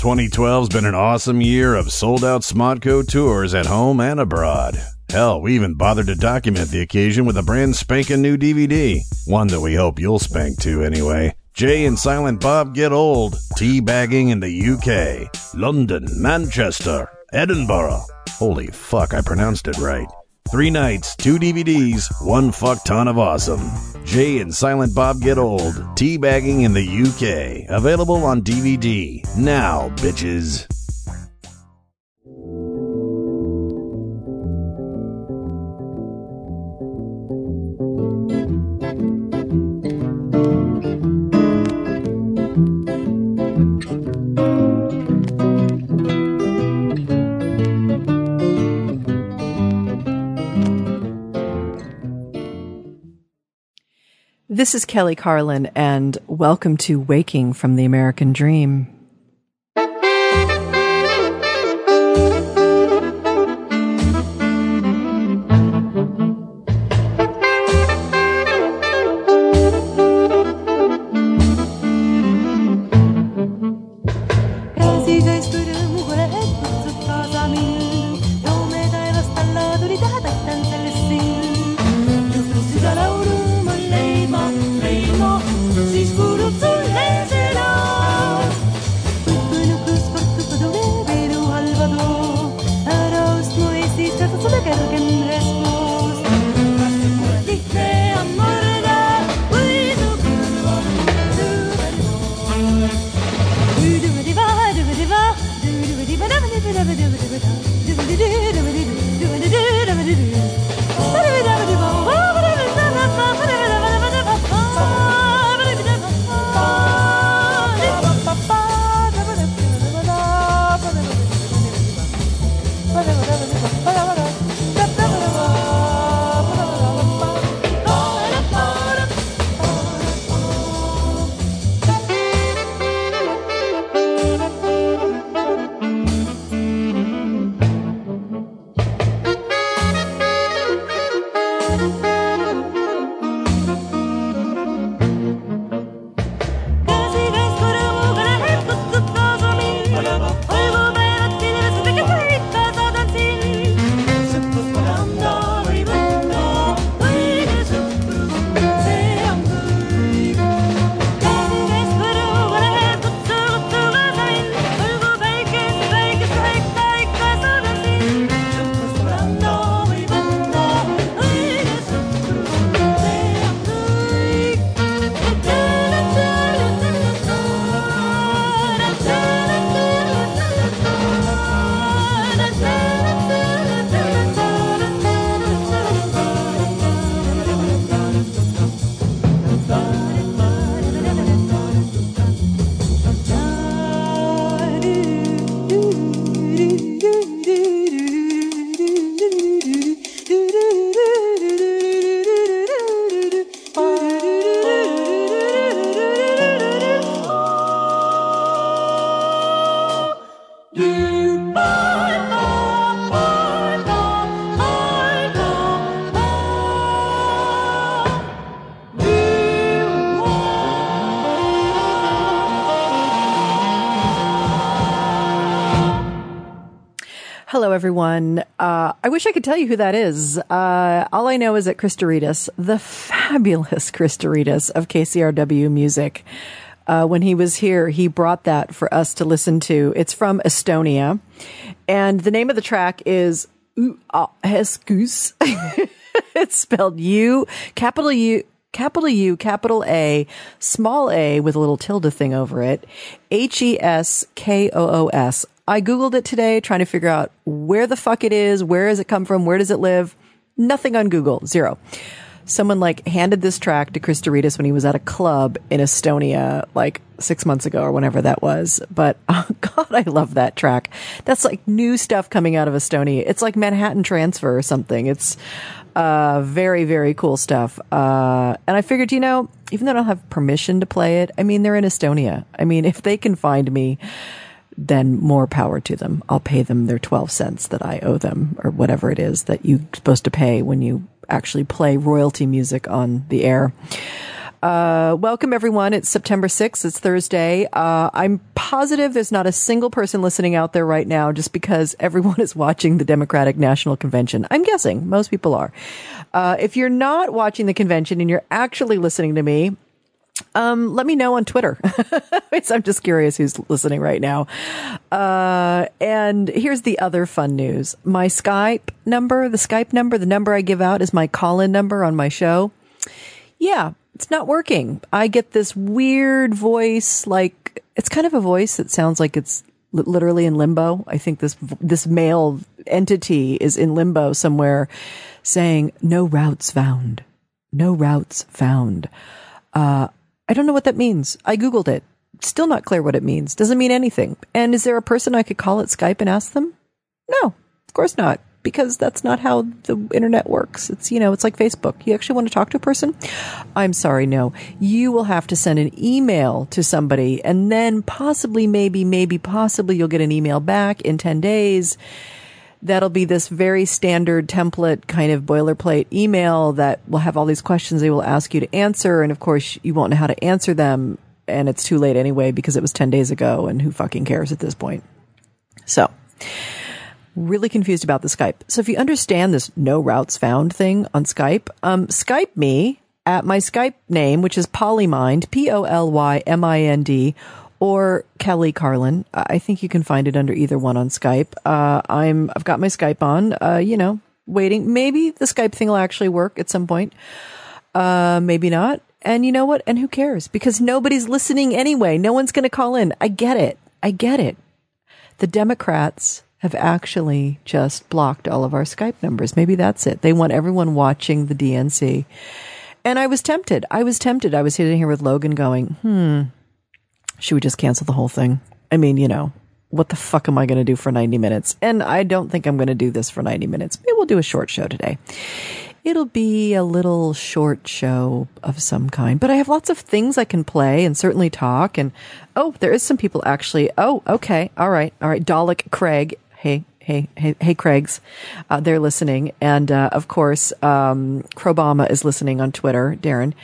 2012's been an awesome year of sold out Smodco tours at home and abroad. Hell, we even bothered to document the occasion with a brand spanking new DVD. One that we hope you'll spank to anyway. Jay and Silent Bob Get Old, teabagging in the UK, London, Manchester, Edinburgh. Holy fuck, I pronounced it right. Three nights, two DVDs, one fuck ton of awesome. Jay and Silent Bob Get Old, teabagging in the UK. Available on DVD. Now, bitches. This is Kelly Carlin, and welcome to Waking from the American Dream. Wish I could tell you who that is. Uh, all I know is that Chris Douridas, the fabulous Chris Douridas of KCRW Music, uh, when he was here, he brought that for us to listen to. It's from Estonia, and the name of the track is Heskus. it's spelled U, capital U, capital U, capital A, small a with a little tilde thing over it, H E S K O O S. I Googled it today trying to figure out where the fuck it is, where does it come from, where does it live? Nothing on Google, zero. Someone like handed this track to Chris Douridas when he was at a club in Estonia like six months ago or whenever that was. But oh God, I love that track. That's like new stuff coming out of Estonia. It's like Manhattan Transfer or something. It's uh, very, very cool stuff. Uh, and I figured, you know, even though I don't have permission to play it, I mean, they're in Estonia. I mean, if they can find me, then more power to them. I'll pay them their 12 cents that I owe them or whatever it is that you're supposed to pay when you actually play royalty music on the air. Uh, welcome everyone. It's September 6th. It's Thursday. Uh, I'm positive there's not a single person listening out there right now just because everyone is watching the Democratic National Convention. I'm guessing most people are. Uh, if you're not watching the convention and you're actually listening to me, um, let me know on Twitter. I'm just curious who's listening right now. Uh, and here's the other fun news. My Skype number, the Skype number, the number I give out is my call in number on my show. Yeah, it's not working. I get this weird voice, like it's kind of a voice that sounds like it's literally in limbo. I think this, this male entity is in limbo somewhere saying no routes found. No routes found. Uh, I don't know what that means. I Googled it. Still not clear what it means. Doesn't mean anything. And is there a person I could call at Skype and ask them? No, of course not. Because that's not how the internet works. It's, you know, it's like Facebook. You actually want to talk to a person? I'm sorry, no. You will have to send an email to somebody and then possibly, maybe, maybe, possibly you'll get an email back in 10 days that'll be this very standard template kind of boilerplate email that will have all these questions they will ask you to answer. And of course, you won't know how to answer them. And it's too late anyway because it was 10 days ago and who fucking cares at this point? So, really confused about the Skype. So if you understand this no routes found thing on Skype, um, Skype me at my Skype name, which is Polymind, P-O-L-Y-M-I-N-D, or Kelly Carlin. I think you can find it under either one on Skype. Uh, I'm, I've got my Skype on, uh, you know, waiting. Maybe the Skype thing will actually work at some point. Uh, maybe not. And you know what? And who cares? Because nobody's listening anyway. No one's going to call in. I get it. I get it. The Democrats have actually just blocked all of our Skype numbers. Maybe that's it. They want everyone watching the DNC. And I was tempted. I was tempted. I was sitting here with Logan going, hmm, should we just cancel the whole thing? I mean, you know, what the fuck am I going to do for 90 minutes? And I don't think I'm going to do this for 90 minutes. Maybe we'll do a short show today. It'll be a little short show of some kind, but I have lots of things I can play and certainly talk. And oh, there is some people actually. Oh, okay. All right. All right. Dalek Craig. Hey, hey, hey, hey, Craigs. Uh, they're listening. And, uh, of course, um, Crobama is listening on Twitter, Darren.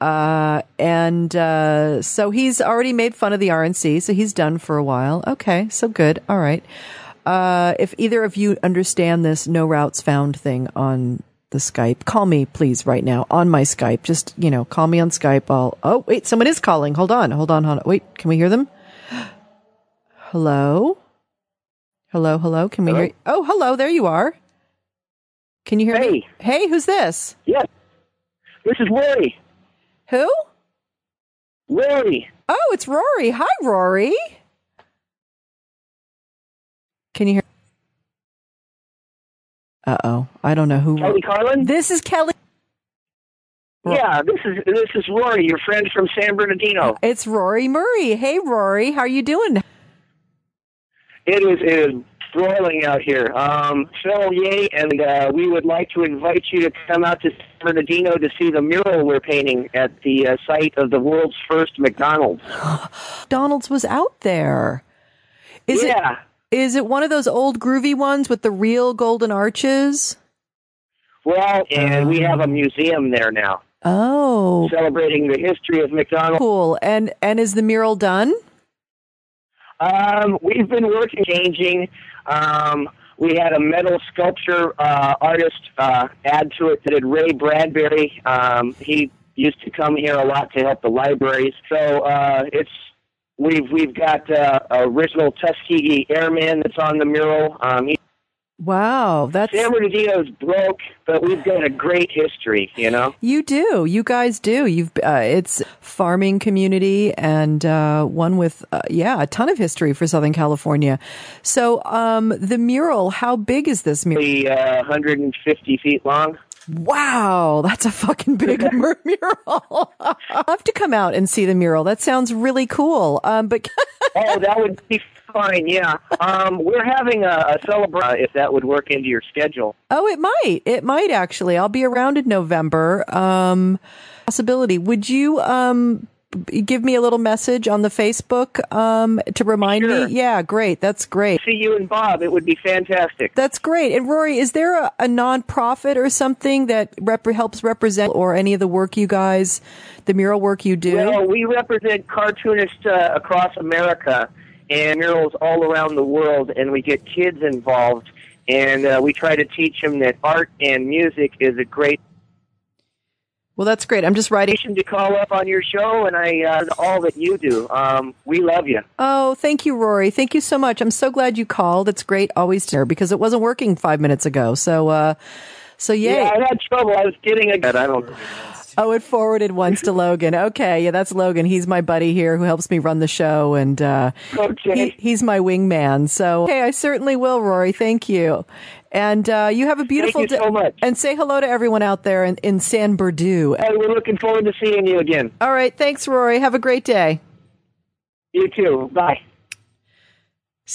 Uh, and, uh, so he's already made fun of the RNC, so he's done for a while. Okay, so good. All right. Uh, if either of you understand this no routes found thing on the Skype, call me please right now on my Skype. Just, you know, call me on Skype. I'll, oh, wait, someone is calling. Hold on, hold on, hold on. Wait, can we hear them? hello? Hello, hello. Can we hello? hear? Oh, hello. There you are. Can you hear hey. me? Hey, who's this? Yes. This is Rory. Who? Rory. Oh, it's Rory. Hi, Rory. Can you hear? Uh oh. I don't know who. Kelly Carlin. This is Kelly. Yeah, this is this is Rory, your friend from San Bernardino. It's Rory Murray. Hey, Rory. How are you doing? It is it is broiling out here. Um, Phil Yeh, and uh, we would like to invite you to come out to San Bernardino to see the mural we're painting at the uh, site of the world's first McDonald's. McDonald's was out there. Is yeah. it is it one of those old groovy ones with the real golden arches? Well, and we have a museum there now. Oh, celebrating the history of McDonald's. Cool. And and is the mural done? Um, we've been working, changing. Um, we had a metal sculpture uh, artist uh, add to it that did Ray Bradbury. Um, he used to come here a lot to help the libraries. So uh, it's we've we've got uh, original Tuskegee Airman that's on the mural. Um, Wow, that's San Bernardino's broke, but we've got a great history. You know, you do. You guys do. You've uh, it's farming community and uh, one with uh, yeah a ton of history for Southern California. So um, the mural, how big is this mural? The, uh, 150 feet long. Wow, that's a fucking big mural. I'll have to come out and see the mural. That sounds really cool. Um, but oh, that would be fine. Yeah, um, we're having a, a celebration if that would work into your schedule. Oh, it might. It might actually. I'll be around in November. Um, possibility. Would you um give me a little message on the Facebook um, to remind Sure. me? Yeah, great. That's great. See you and Bob. It would be fantastic. That's great. And Rory, is there a, a nonprofit or something that rep- helps represent or any of the work you guys, the mural work you do? Well, we represent cartoonists uh, across America and murals all around the world, and we get kids involved, and uh, we try to teach them that art and music is a great well, that's great. I'm just writing. to call up on your show, and I uh, all that you do. Um, we love you. Oh, thank you, Rory. Thank you so much. I'm so glad you called. It's great always to hear because it wasn't working five minutes ago. So, uh, so yay. Yeah, I had trouble. I was getting a. I don't. Oh, it forwarded once to Logan. Okay, yeah, that's Logan. He's my buddy here who helps me run the show, and uh, Okay. he, he's my wingman. So, okay, I certainly will, Rory. Thank you, and uh, you have a beautiful you day. so much. And say hello to everyone out there in, in San Bernardino. Hey, we're looking forward to seeing you again. All right, thanks, Rory. Have a great day. You too. Bye.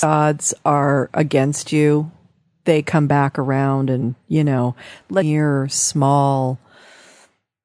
odds are against you, they come back around and, you know, let your small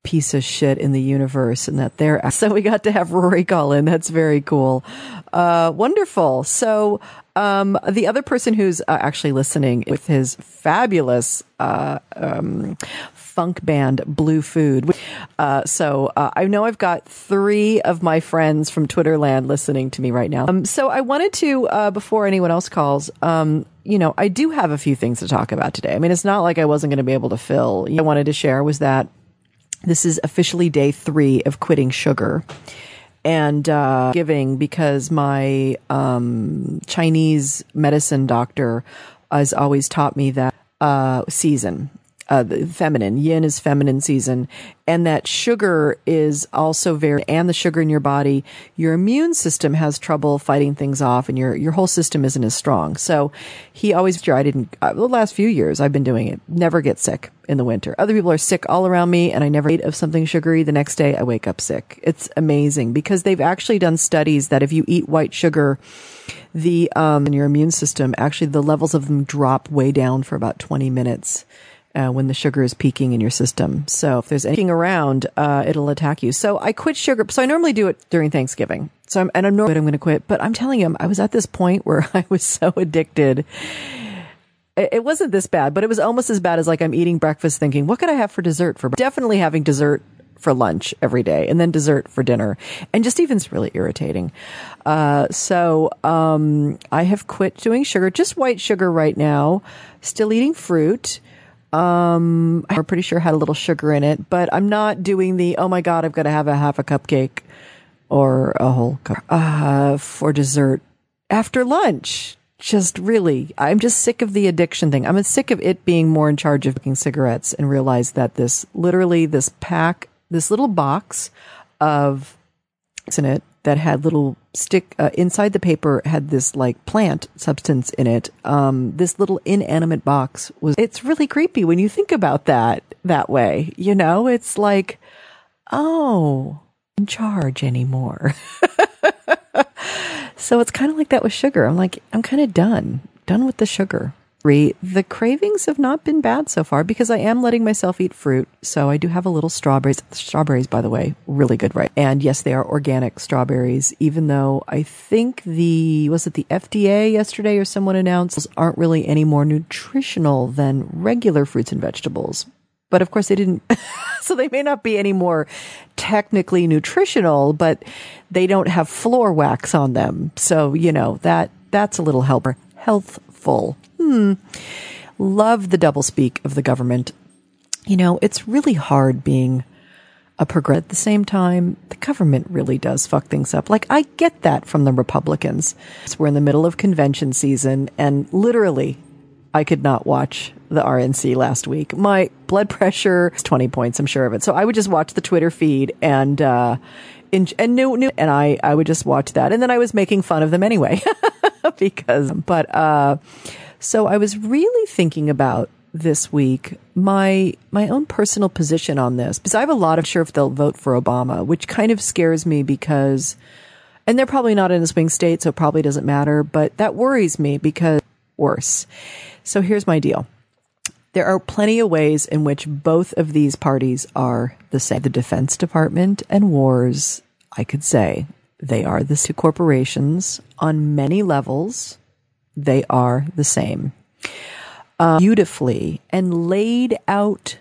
piece of shit in the universe and that they're so we got to have Rory call in. That's very cool. Uh, wonderful. So, um, the other person who's uh, actually listening with his fabulous, uh, um, funk band Blue Food. Uh, so uh, I know I've got three of my friends from Twitterland listening to me right now. Um, so I wanted to, uh, before anyone else calls, um, you know, I do have a few things to talk about today. I mean, it's not like I wasn't going to be able to fill. You know, I wanted to share was that this is officially day three of quitting sugar and uh, giving because my um, Chinese medicine doctor has always taught me that uh, season. Uh, feminine. Yin is feminine season. And that sugar is also very and the sugar in your body your immune system has trouble fighting things off and your your whole system isn't as strong. So he always I didn't uh, the last few years I've been doing it. Never get sick in the winter. Other people are sick all around me and I never eat of something sugary. The next day I wake up sick. It's amazing because they've actually done studies that if you eat white sugar the um in your immune system actually the levels of them drop way down for about 20 minutes uh, when the sugar is peaking in your system. So if there's anything around, uh, it'll attack you. So I quit sugar. So I normally do it during Thanksgiving. So I'm, and I'm normally I'm going to quit, but I'm telling you, I was at this point where I was so addicted. It, wasn't this bad, but it was almost as bad as like I'm eating breakfast thinking, what could I have for dessert for? Definitely having dessert for lunch every day and then dessert for dinner. And just even it's really irritating. Uh, so, um, I have quit doing sugar, just white sugar right now, still eating fruit. Um, I'm pretty sure had a little sugar in it, but I'm not doing the, oh my God, I've got to have a half a cupcake or a whole cup, uh, for dessert after lunch. Just really, I'm just sick of the addiction thing. I'm sick of it being more in charge of making cigarettes and realize that this literally this pack, this little box of in it that had little stick uh, inside the paper had this like plant substance in it. Um, this little inanimate box was. It's really creepy when you think about that that way. You know, it's like, oh, in charge anymore. so it's kind of like that with sugar. I'm like, I'm kind of done, done with the sugar. The cravings have not been bad so far because I am letting myself eat fruit. So I do have a little strawberries. Strawberries, by the way, really good, right? And yes, they are organic strawberries, even though I think the, was it the FDA yesterday or someone announced aren't really any more nutritional than regular fruits and vegetables. But of course they didn't, so they may not be any more technically nutritional, but they don't have floor wax on them. So, you know, that, that's a little helper. Healthful. Hmm. Love the doublespeak of the government. You know, it's really hard being a progressive. At the same time, the government really does fuck things up. Like, I get that from the Republicans. We're in the middle of convention season, and literally, I could not watch the RNC last week. My blood pressure is 20 points, I'm sure of it. So I would just watch the Twitter feed and, uh, in, and new, new, and I, I would just watch that. And then I was making fun of them anyway, because, but, uh, so I was really thinking about this week my my own personal position on this because I have a lot of sure if they'll vote for Obama, which kind of scares me because and they're probably not in a swing state, so it probably doesn't matter, but that worries me because worse. So here's my deal. There are plenty of ways in which both of these parties are the same. The Defense Department and wars I could say they are the two corporations on many levels. They are the same. Uh, beautifully and laid out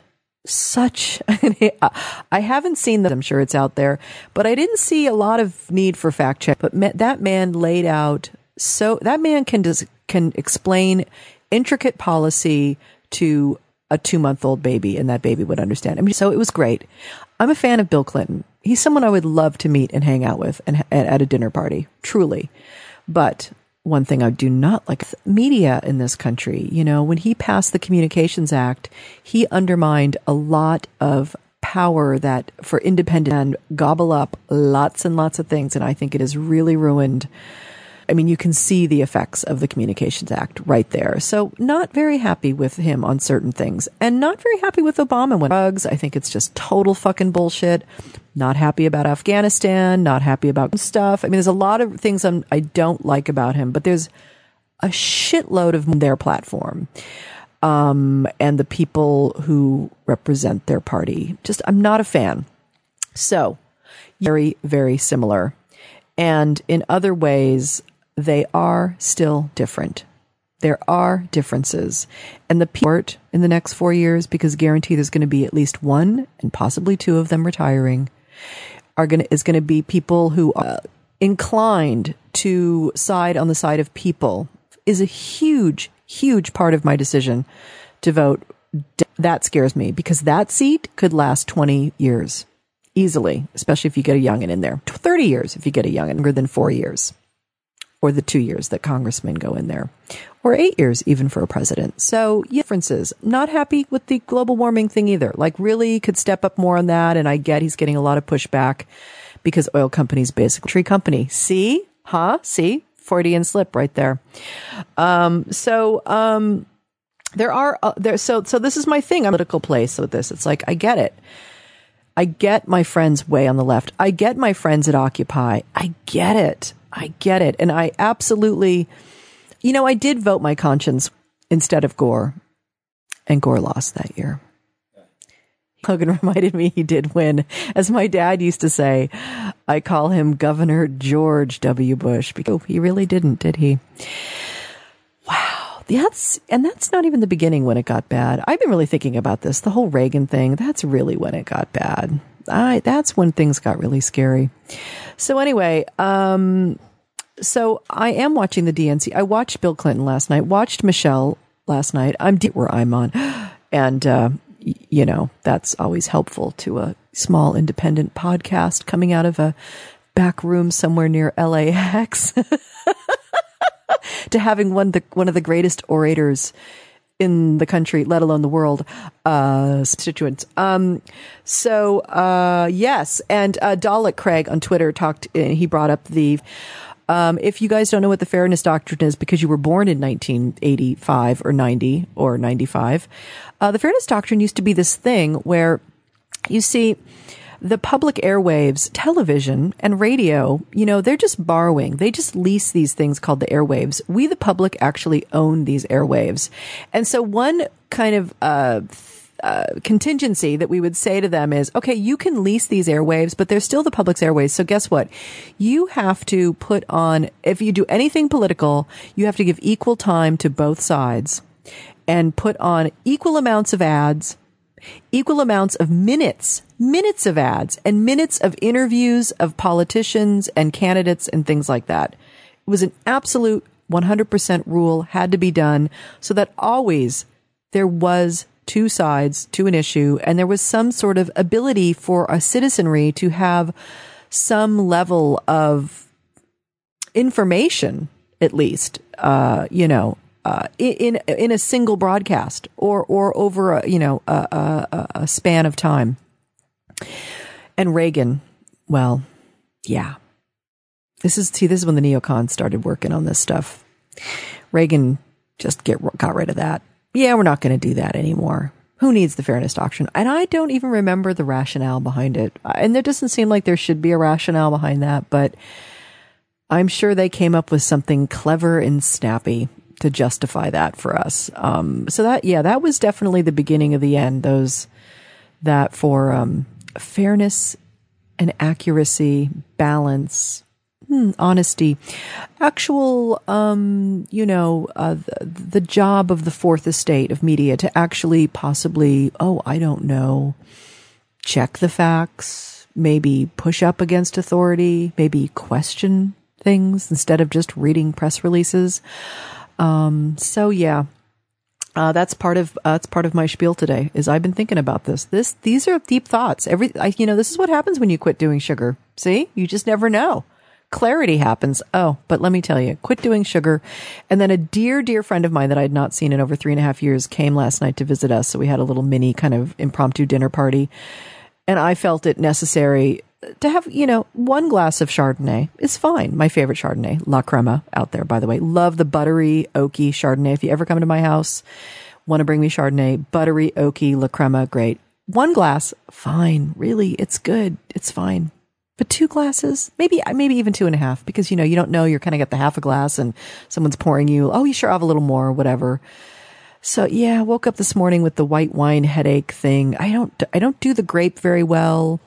such I haven't seen them. I'm sure it's out there, but I didn't see a lot of need for fact check. But that man laid out so that man can just can explain intricate policy to a two month old baby and that baby would understand. I mean, so it was great. I'm a fan of Bill Clinton. He's someone I would love to meet and hang out with and at a dinner party, truly. But one thing I do not like media in this country. You know, when he passed the Communications Act, he undermined a lot of power that for independent and gobble up lots and lots of things. And I think it has really ruined I mean, you can see the effects of the Communications Act right there. So not very happy with him on certain things and not very happy with Obama when drugs. I think it's just total fucking bullshit. Not happy about Afghanistan, not happy about stuff. I mean, there's a lot of things I'm, I do not like about him, but there's a shitload of their platform. Um, and the people who represent their party. Just, I'm not a fan. So, very, very similar. And in other ways, they are still different. There are differences. And the port in the next four years, because guaranteed there's going to be at least one and possibly two of them retiring, are going to, is going to be people who are uh, inclined to side on the side of people is a huge, huge part of my decision to vote. That scares me because that seat could last 20 years easily, especially if you get a youngin in there. 30 years if you get a youngin, longer than four years or the two years that congressmen go in there, or eight years even for a president. So differences. Not happy with the global warming thing either. Like really could step up more on that. And I get he's getting a lot of pushback because oil companies basically tree company. See, huh? See, Freudian slip right there. Um, so, um, there are uh, there. So, so this is my thing. I'm political place with this. It's like I get it. I get my friends way on the left. I get my friends at Occupy. I get it. I get it. And I absolutely, you know, I did vote my conscience instead of Gore, and Gore lost that year. Logan reminded me he did win. As my dad used to say, I call him Governor George W. Bush because he really didn't, did he? Wow. That's, and that's not even the beginning when it got bad. I've been really thinking about this. The whole Reagan thing, that's really when it got bad. I, that's when things got really scary. So anyway, um, so I am watching the DNC. I watched Bill Clinton last night, watched Michelle last night. I'm deep where I'm on. And, uh, you know, that's always helpful to a small independent podcast coming out of a back room somewhere near LAX to having one, the, one of the greatest orators in the country, let alone the world, uh, constituents. Um, so, uh, yes. And, uh, Dalek Craig on Twitter talked, uh, he brought up the, um, if you guys don't know what the fairness doctrine is because you were born in 1985 or 90 or 95, uh, the fairness doctrine used to be this thing where you see, the public airwaves, television and radio, you know, they're just borrowing. They just lease these things called the airwaves. We, the public, actually own these airwaves. And so one kind of, uh, uh, contingency that we would say to them is, okay, you can lease these airwaves, but they're still the public's airwaves. So guess what? You have to put on, if you do anything political, you have to give equal time to both sides and put on equal amounts of ads equal amounts of minutes, minutes of ads and minutes of interviews of politicians and candidates and things like that. It was an absolute 100% rule had to be done so that always there was two sides to an issue and there was some sort of ability for a citizenry to have some level of information, at least, uh, you know, uh, in in a single broadcast or or over a you know a, a, a span of time. And Reagan, well, yeah, this is see this is when the neocons started working on this stuff. Reagan just get got rid of that. Yeah, we're not going to do that anymore. Who needs the fairness doctrine? And I don't even remember the rationale behind it. And there doesn't seem like there should be a rationale behind that, but I'm sure they came up with something clever and snappy to justify that for us. Um, so that, yeah, that was definitely the beginning of the end. Those, that for, um, fairness and accuracy, balance, hmm, honesty, actual, um, you know, uh, the, the job of the fourth estate of media to actually possibly, oh, I don't know, check the facts, maybe push up against authority, maybe question things instead of just reading press releases. Um, so yeah, uh, that's part of uh, that's part of my spiel today. Is I've been thinking about this. This these are deep thoughts. Every I, you know, this is what happens when you quit doing sugar. See, you just never know. Clarity happens. Oh, but let me tell you, quit doing sugar. And then a dear, dear friend of mine that I had not seen in over three and a half years came last night to visit us. So we had a little mini kind of impromptu dinner party. And I felt it necessary to have, you know, one glass of Chardonnay is fine. My favorite Chardonnay, La Crema out there, by the way. Love the buttery, oaky Chardonnay. If you ever come to my house, want to bring me Chardonnay, buttery, oaky, La Crema, great. One glass, fine. Really, it's good. It's fine. But two glasses, maybe, maybe even two and a half, because you know, you don't know, you're kind of got the half a glass and someone's pouring you, oh, you sure have a little more or whatever. So yeah, woke up this morning with the white wine headache thing. I don't, I don't do the grape very well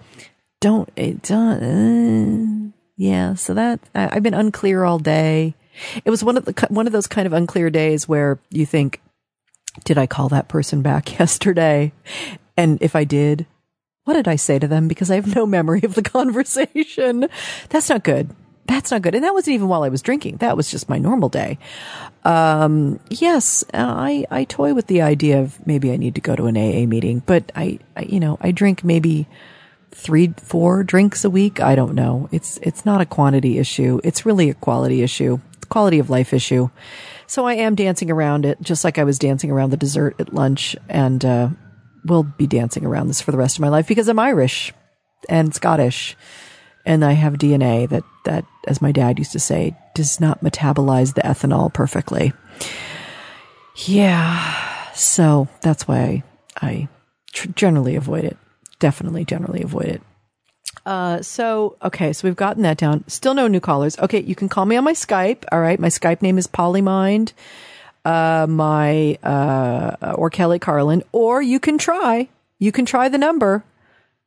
don't it don't uh, yeah so that I, i've been unclear all day it was one of the one of those kind of unclear days where you think did i call that person back yesterday and if i did what did i say to them because i have no memory of the conversation that's not good that's not good and that wasn't even while i was drinking that was just my normal day um, yes i i toy with the idea of maybe i need to go to an aa meeting but i, I you know i drink maybe three, four drinks a week. I don't know. It's, it's not a quantity issue. It's really a quality issue, quality of life issue. So I am dancing around it, just like I was dancing around the dessert at lunch and, uh, will be dancing around this for the rest of my life because I'm Irish and Scottish and I have DNA that, that, as my dad used to say, does not metabolize the ethanol perfectly. Yeah. So that's why I, I tr- generally avoid it definitely generally avoid it. Uh, so, okay, so we've gotten that down. Still no new callers. Okay, you can call me on my Skype. All right, my Skype name is Polymind, uh, my, uh, or Kelly Carlin, or you can try, you can try the number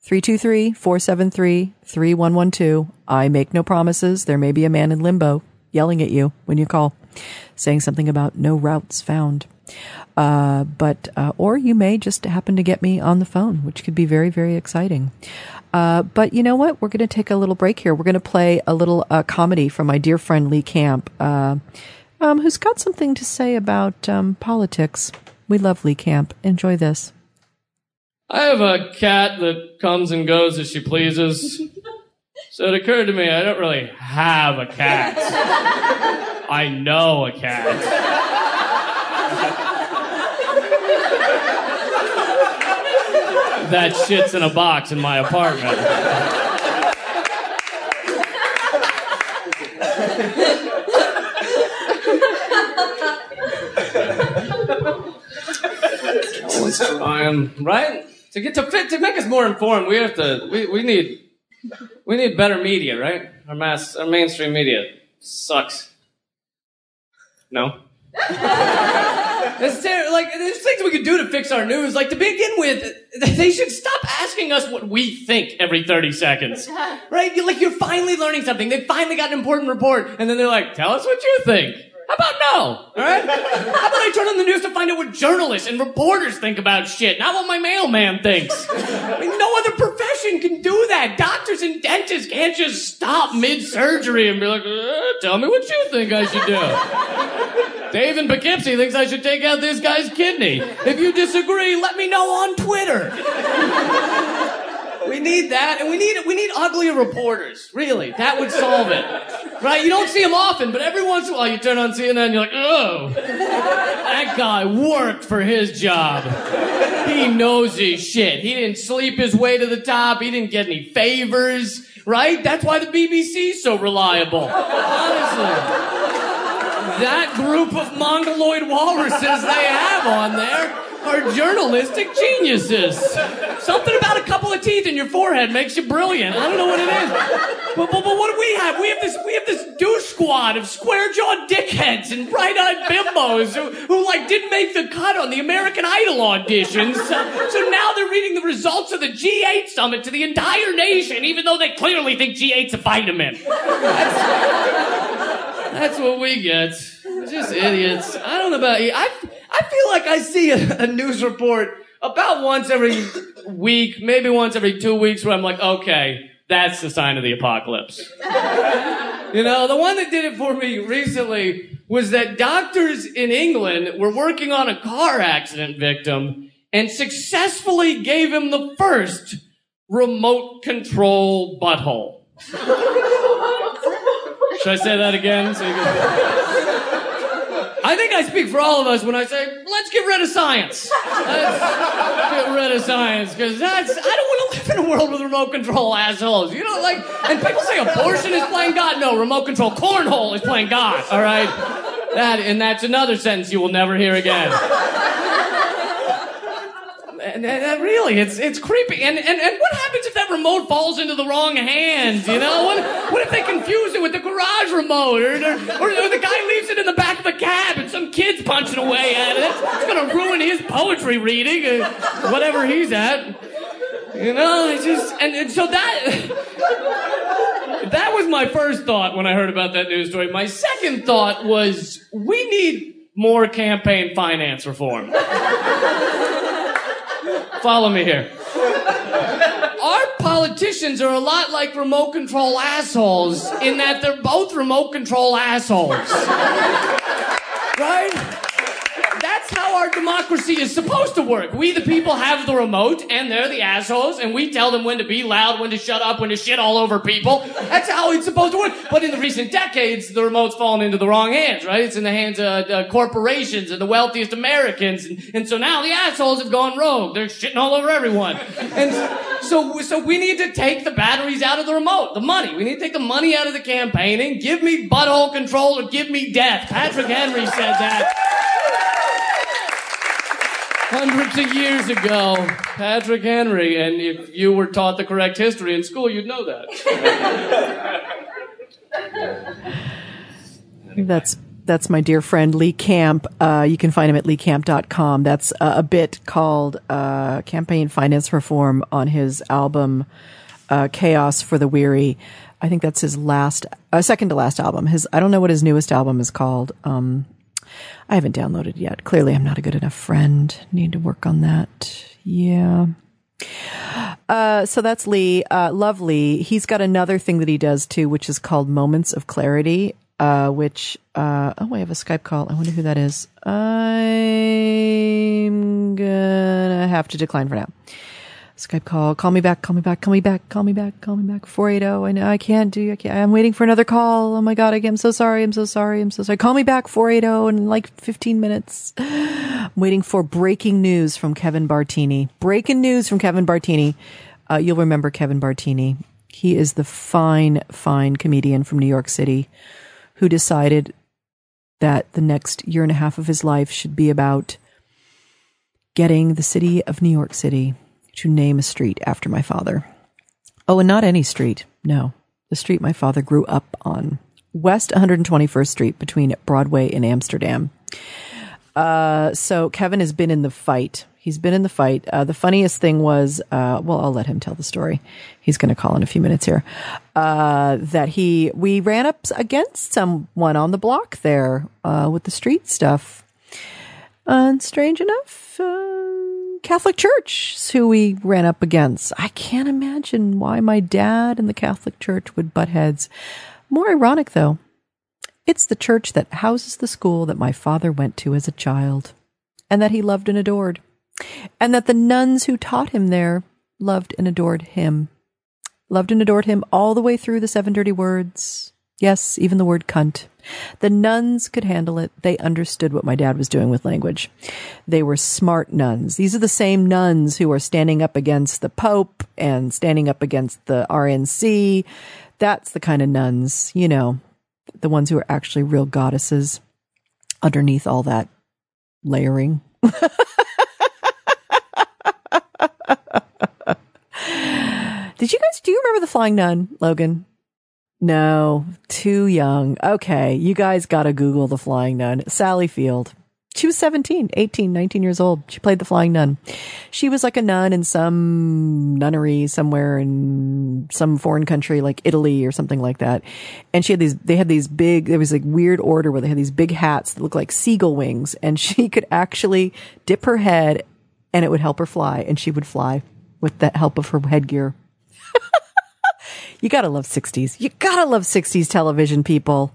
323-473-3112. I make no promises. There may be a man in limbo yelling at you when you call, saying something about no routes found. Uh, but uh, or you may just happen to get me on the phone, which could be very very exciting. Uh, but you know what? We're going to take a little break here. We're going to play a little uh, comedy from my dear friend Lee Camp, uh, um, who's got something to say about um, politics. We love Lee Camp. Enjoy this. I have a cat that comes and goes as she pleases. So it occurred to me I don't really have a cat. I know a cat. that shit's in a box in my apartment. time, right? To get to fit to make us more informed, we have to we, we need we need better media, right? Our mass our mainstream media sucks. No? It's ter- like there's things we could do to fix our news. Like to begin with, they should stop asking us what we think every 30 seconds. Right? You're like you're finally learning something. They finally got an important report, and then they're like, "Tell us what you think." How about no? All right? How about I turn on the news to find out what journalists and reporters think about shit, not what my mailman thinks? I mean, no other profession can do that. Doctors and dentists can't just stop mid-surgery and be like, uh, tell me what you think I should do. Dave in Poughkeepsie thinks I should take out this guy's kidney. If you disagree, let me know on Twitter. We need that, and we need we need uglier reporters. Really, that would solve it, right? You don't see them often, but every once in a while you turn on CNN, and you're like, oh, that guy worked for his job. He knows his shit. He didn't sleep his way to the top. He didn't get any favors, right? That's why the BBC's so reliable. Honestly, that group of mongoloid walruses they have on there are journalistic geniuses. Something about a couple of teeth in your forehead makes you brilliant. I don't know what it is. But, but, but what do we have? We have this we have this douche squad of square jawed dickheads and bright eyed bimbos who, who like didn't make the cut on the American Idol auditions. So, so now they're reading the results of the G8 summit to the entire nation, even though they clearly think G8's a vitamin. That's, that's what we get. Just idiots. I don't know about you. I, I feel like I see a, a news report about once every week, maybe once every two weeks, where I'm like, okay, that's the sign of the apocalypse. you know, the one that did it for me recently was that doctors in England were working on a car accident victim and successfully gave him the first remote control butthole. Should I say that again? So. I think I speak for all of us when I say, let's get rid of science. Let's get rid of science, because that's, I don't want to live in a world with remote control assholes. You know, like, and people say abortion is playing God. No, remote control cornhole is playing God, all right? That, and that's another sentence you will never hear again and, and, really, it's it's creepy. And, and and what happens if that remote falls into the wrong hands? You know, what, what if they confuse it with the garage remote, or, or, or, the guy leaves it in the back of a cab, and some kid's punching away at it? It's, gonna ruin his poetry reading, uh, whatever he's at. You know, it's just and, and so that. that was my first thought when I heard about that news story. My second thought was we need more campaign finance reform. Follow me here. Our politicians are a lot like remote control assholes in that they're both remote control assholes. Right? Our democracy is supposed to work. We, the people, have the remote, and they're the assholes, and we tell them when to be loud, when to shut up, when to shit all over people. That's how it's supposed to work. But in the recent decades, the remote's fallen into the wrong hands, right? It's in the hands of uh, corporations and the wealthiest Americans, and, and so now the assholes have gone rogue. They're shitting all over everyone. And so, so we need to take the batteries out of the remote, the money. We need to take the money out of the campaigning. Give me butthole control or give me death. Patrick Henry said that hundreds of years ago, Patrick Henry, and if you were taught the correct history in school, you'd know that. That's that's my dear friend Lee Camp. Uh, you can find him at leecamp.com. That's uh, a bit called uh, Campaign Finance Reform on his album uh, Chaos for the Weary. I think that's his last, uh, second to last album. His I don't know what his newest album is called. Um, I haven't downloaded yet. Clearly, I'm not a good enough friend. Need to work on that. Yeah. Uh, so that's Lee. Uh, love Lee. He's got another thing that he does too, which is called Moments of Clarity. Uh, which uh, oh, I have a Skype call. I wonder who that is. I'm gonna have to decline for now. Skype call. Call me back. Call me back. Call me back. Call me back. Call me back. 480. I know I can't do. I can't. I'm waiting for another call. Oh my God. I'm so sorry. I'm so sorry. I'm so sorry. Call me back. 480 in like 15 minutes. I'm waiting for breaking news from Kevin Bartini. Breaking news from Kevin Bartini. Uh, you'll remember Kevin Bartini. He is the fine, fine comedian from New York City who decided that the next year and a half of his life should be about getting the city of New York City to name a street after my father. Oh, and not any street. No, the street my father grew up on. West 121st Street between Broadway and Amsterdam. Uh, so Kevin has been in the fight. He's been in the fight. Uh, the funniest thing was, uh, well, I'll let him tell the story. He's going to call in a few minutes here. Uh, that he, we ran up against someone on the block there, uh, with the street stuff. And strange enough, uh, Catholic Church who we ran up against. I can't imagine why my dad and the Catholic Church would butt heads. More ironic, though, it's the church that houses the school that my father went to as a child and that he loved and adored, and that the nuns who taught him there loved and adored him. Loved and adored him all the way through the seven dirty words. Yes, even the word cunt. The nuns could handle it. They understood what my dad was doing with language. They were smart nuns. These are the same nuns who are standing up against the Pope and standing up against the RNC. That's the kind of nuns, you know, the ones who are actually real goddesses underneath all that layering. Did you guys, do you remember the flying nun, Logan? No, too young. Okay, you guys got to Google the Flying Nun. Sally Field. She was 17, 18, 19 years old. She played the Flying Nun. She was like a nun in some nunnery somewhere in some foreign country like Italy or something like that. And she had these, they had these big, there was like weird order where they had these big hats that looked like seagull wings and she could actually dip her head and it would help her fly and she would fly with the help of her headgear. you gotta love 60s. You gotta love 60s television, people.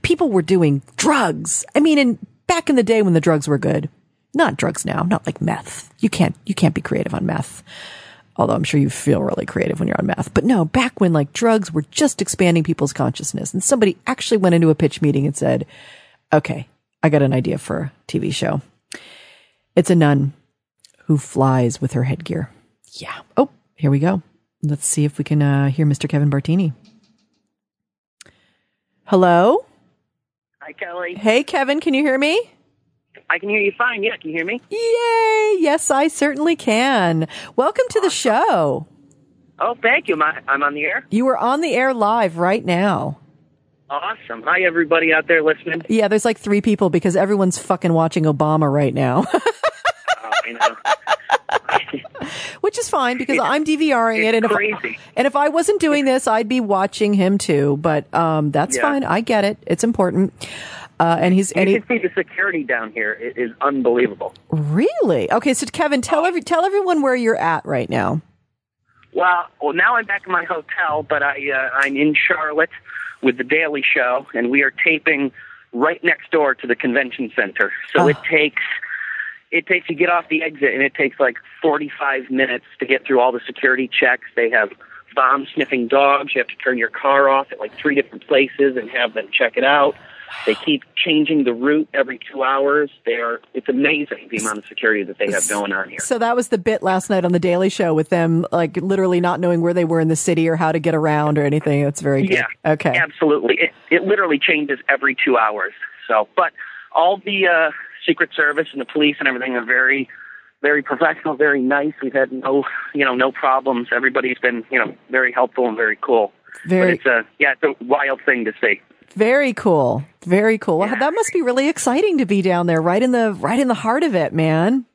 People were doing drugs. I mean, in back in the day when the drugs were good. Not drugs now, not like meth. You can't, you can't be creative on meth. Although I'm sure you feel really creative when you're on meth. But no, back when like drugs were just expanding people's consciousness and somebody actually went into a pitch meeting and said, okay, I got an idea for a TV show. It's a nun who flies with her headgear. Yeah. Oh, here we go. Let's see if we can uh, hear Mr. Kevin Bartini. Hello? Hi, Kelly. Hey, Kevin, can you hear me? I can hear you fine. Yeah, can you hear me? Yay! Yes, I certainly can. Welcome to the show. Oh, thank you. My, I'm on the air. You are on the air live right now. Awesome. Hi, everybody out there listening. Yeah, there's like three people because everyone's fucking watching Obama right now, Know. which is fine because I'm DVRing it. And if, crazy. and if I wasn't doing this, I'd be watching him too. But um, that's Yeah. fine. I get it. It's important. Uh, and he's and You he, can see the security down here i- is unbelievable. really okay. So Kevin, tell every tell everyone where you're at right now. Well, well, now I'm back in my hotel, but I uh, I'm in Charlotte with the Daily Show, and we are taping right next door to the convention center. So Oh. it takes it takes you get off the exit, and it takes like 45 minutes to get through all the security checks. They have bomb sniffing dogs. You have to turn your car off at like three different places and have them check it out. They keep changing the route every two hours. They are it's amazing the amount of security that they have going on here. So that was the bit last night on the Daily Show with them like literally not knowing where they were in the city or how to get around or anything. That's very good. Yeah. Okay. Absolutely. It, it literally changes every two hours. So, but all the uh, Secret Service and the police and everything are very, very professional, very nice. We've had no, you know, no problems. Everybody's been, you know, very helpful and very cool. Very But it's a, yeah, it's a wild thing to see. Very cool. Very cool. Well, that must be really exciting to be down there, right in the right in the heart of it, man.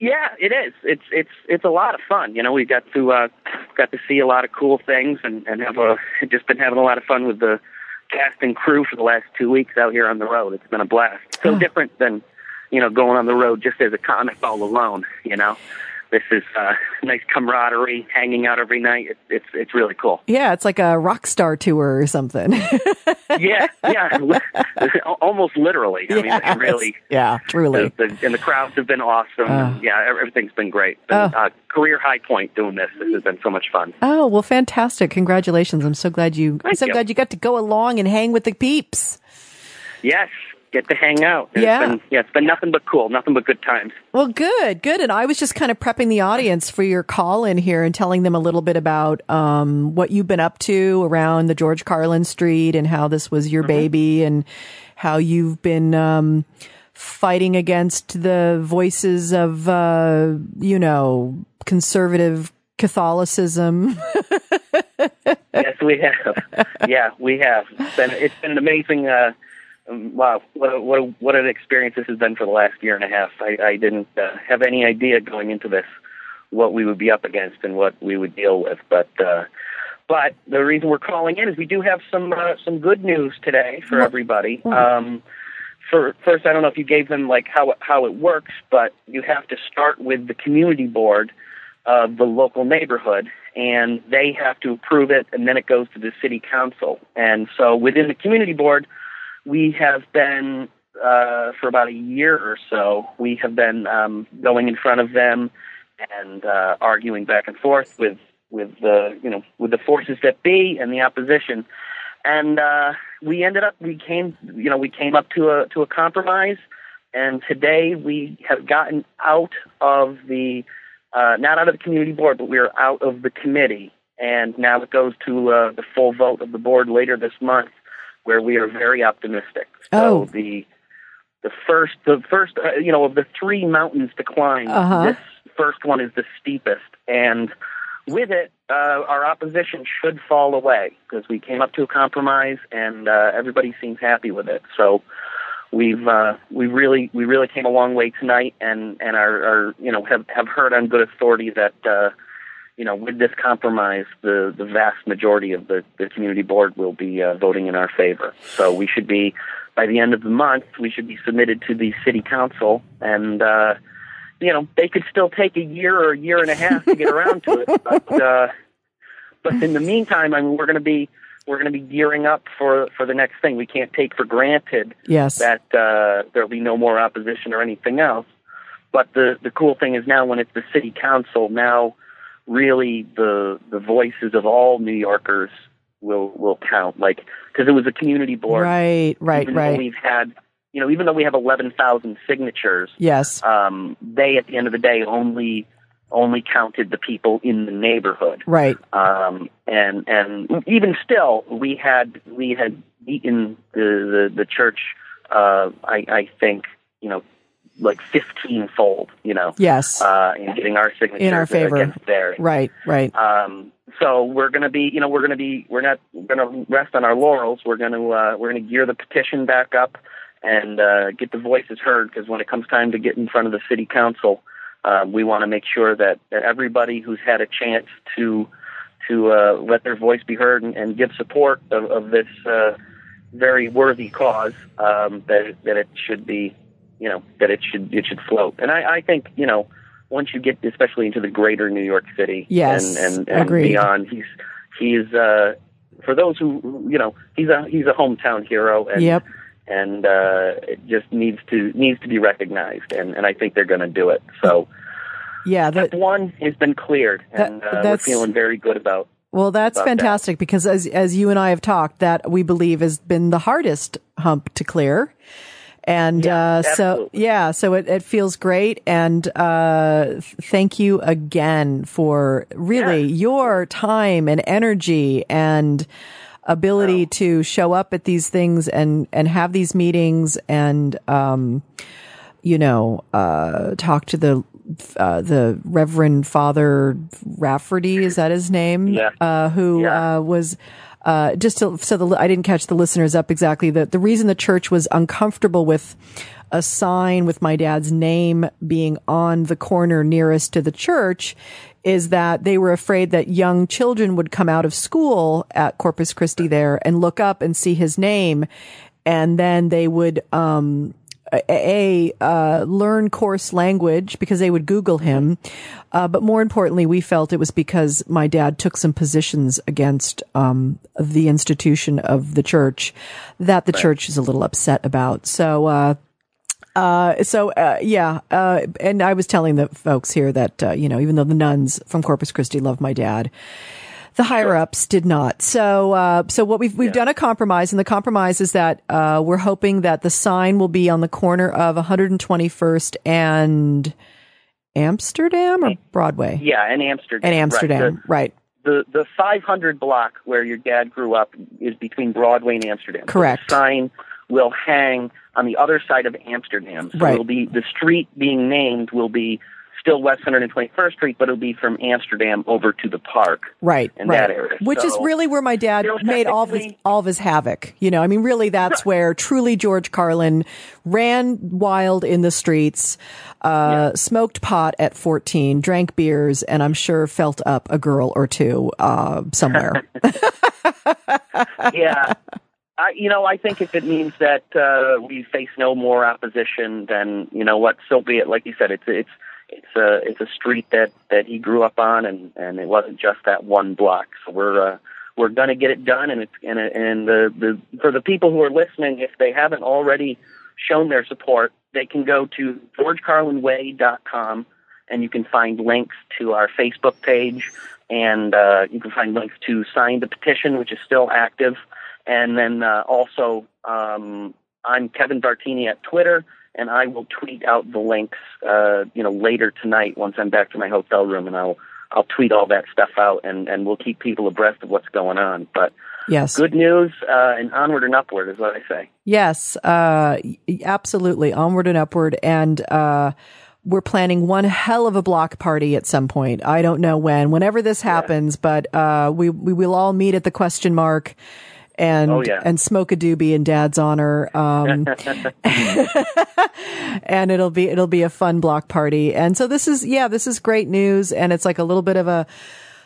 Yeah, it is. It's it's it's a lot of fun. You know, we got to uh, got to see a lot of cool things and and have a just been having a lot of fun with the cast and crew for the last two weeks out here on the road. It's been a blast. So different than you know going on the road just as a comic all alone. You know, this is uh, nice camaraderie, hanging out every night. It's it's it's really cool. Yeah, it's like a rock star tour or something. Yeah, yeah, almost literally. I mean, Yes. it really. Yeah, truly. The, the, and the crowds have been awesome. Uh. yeah, everything's been great. Been, Oh. uh, career high point doing this. This has been so much fun. Oh, well, fantastic. Congratulations. I'm so glad you, I'm so you. glad you got to go along and hang with the peeps. Yes, get to hang out. And Yeah. It's been, yeah, it's been nothing but cool, nothing but good times. Well, good, good. And I was just kind of prepping the audience for your call in here and telling them a little bit about um, what you've been up to around the George Carlin Street and how this was your baby and how you've been um, fighting against the voices of, uh, you know, conservative Catholicism. yes, we have. Yeah, we have. It's been, it's been an amazing. Uh, wow, what a, what a, what an experience this has been for the last year and a half. I, I didn't uh, have any idea going into this what we would be up against and what we would deal with, but. Uh, but the reason we're calling in is we do have some uh, some good news today for everybody. Um, for first, I don't know if you gave them like how it, how it works, but you have to start with the community board of the local neighborhood, and they have to approve it, and then it goes to the city council. And so within the community board, we have been uh, for about a year or so. We have been um, going in front of them and uh, arguing back and forth with with the you know with the forces that be and the opposition. And uh, we ended up we came you know we came up to a to a compromise. And today we have gotten out of the uh, not out of the community board, but we are out of the committee. And now it goes to uh, the full vote of the board later this month, where we are very optimistic. Oh. The the first the first uh, you know of the three mountains to climb, Uh-huh. this first one is the steepest, and with it, uh, our opposition should fall away because we came up to a compromise, and uh, everybody seems happy with it. So we've uh, we really we really came a long way tonight, and and are, are you know have have heard on good authority that. Uh, you know, with this compromise, the, the vast majority of the, the community board will be uh, voting in our favor. So we should be, by the end of the month, we should be submitted to the city council, and uh, you know, they could still take a year or a year and a half to get around to it. But uh, but in the meantime, I mean, we're going to be we're going to be gearing up for for the next thing. We can't take for granted Yes. that uh, there'll be no more opposition or anything else. But the the cool thing is now when it's the city council, now really the the voices of all New Yorkers will will count. Like because it was a community board, right, right, even though right. we've had you know even though we have eleven thousand signatures, Yes. um, they at the end of the day only only counted the people in the neighborhood Right. um, and and even still, we had we had beaten the the, the church. Uh, I, I think you know, like fifteen fold. You know, Yes. uh, in getting our signature In our favor. against theirs. right, right. Um, so we're going to be, you know, we're going to be, we're not going to rest on our laurels. We're going to, uh, we're going to gear the petition back up and uh, get the voices heard. Because when it comes time to get in front of the city council, uh, we want to make sure that, that everybody who's had a chance to to uh, let their voice be heard and, and give support of, of this uh, very worthy cause, um, that that it should be, you know, that it should it should float. And I, I think, you know, once you get especially into the greater New York City Yes, and and, and beyond, he's he's uh, for those who you know he's a he's a hometown hero and Yep. and uh, it just needs to needs to be recognized and and I think they're going to do it. So Yeah. That, one has been cleared That- and uh, we're feeling very good about Well, that's about that. fantastic because as as you and I have talked, that we believe has been the hardest hump to clear. And uh, so, yeah, so it, it feels great. And uh, thank you again for really your time and energy and ability to show up at these things and, and have these meetings and, um, you know, uh, talk to the uh, the Reverend Father Rafferty, is that his name? Yeah. Uh, who Yeah. uh, was uh, just to, so the I didn't catch the listeners up exactly. The the reason the church was uncomfortable with a sign with my dad's name being on the corner nearest to the church is that they were afraid that young children would come out of school at Corpus Christi there and look up and see his name, and then they would um, a, a uh, learn coarse language because they would Google him, uh, but more importantly, we felt it was because my dad took some positions against um, the institution of the church that the church is a little upset about. So. Uh, uh, so uh, yeah, uh, and I was telling the folks here that uh, you know even though the nuns from Corpus Christi love my dad, the higher ups did not. So uh, so what we've we've done a compromise, and the compromise is that uh, we're hoping that the sign will be on the corner of 121st and Amsterdam or Broadway yeah in Amsterdam and Right. Amsterdam, right? the the 500 block where your dad grew up is between Broadway and Amsterdam. So Correct. the sign will hang on the other side of Amsterdam. So Right. it'll be the street being named will be still West 121st Street, but it'll be from Amsterdam over to the park. Right, in right. that area. Which is really where my dad made all of his all of his havoc. You know, I mean, really, that's where truly George Carlin ran wild in the streets, uh, smoked pot at fourteen, drank beers, and I'm sure felt up a girl or two uh, somewhere. yeah. I, you know, I think if it means that uh, we face no more opposition, then you know what, so be it. Like you said, it's it's it's a it's a street that that he grew up on, and and it wasn't just that one block. So we're uh, we're gonna get it done, and it's and and the the for the people who are listening, if they haven't already shown their support, they can go to georgecarlinway.com and you can find links to our Facebook page, and uh, you can find links to sign the petition, which is still active. And then uh, also, um, I'm Kevin Bartini at Twitter, and I will tweet out the links, uh, you know, later tonight once I'm back to my hotel room, and I'll I'll tweet all that stuff out, and and we'll keep people abreast of what's going on. But yes, good news, uh, and onward and upward is what I say. yes, uh, absolutely, onward and upward, and uh, we're planning one hell of a block party at some point. I don't know when, whenever this happens, but uh, we we will all meet at the question mark and Oh, yeah. and smoke a doobie in Dad's honor. Um, and it'll be it'll be a fun block party. And so this is yeah, this is great news, and it's like a little bit of a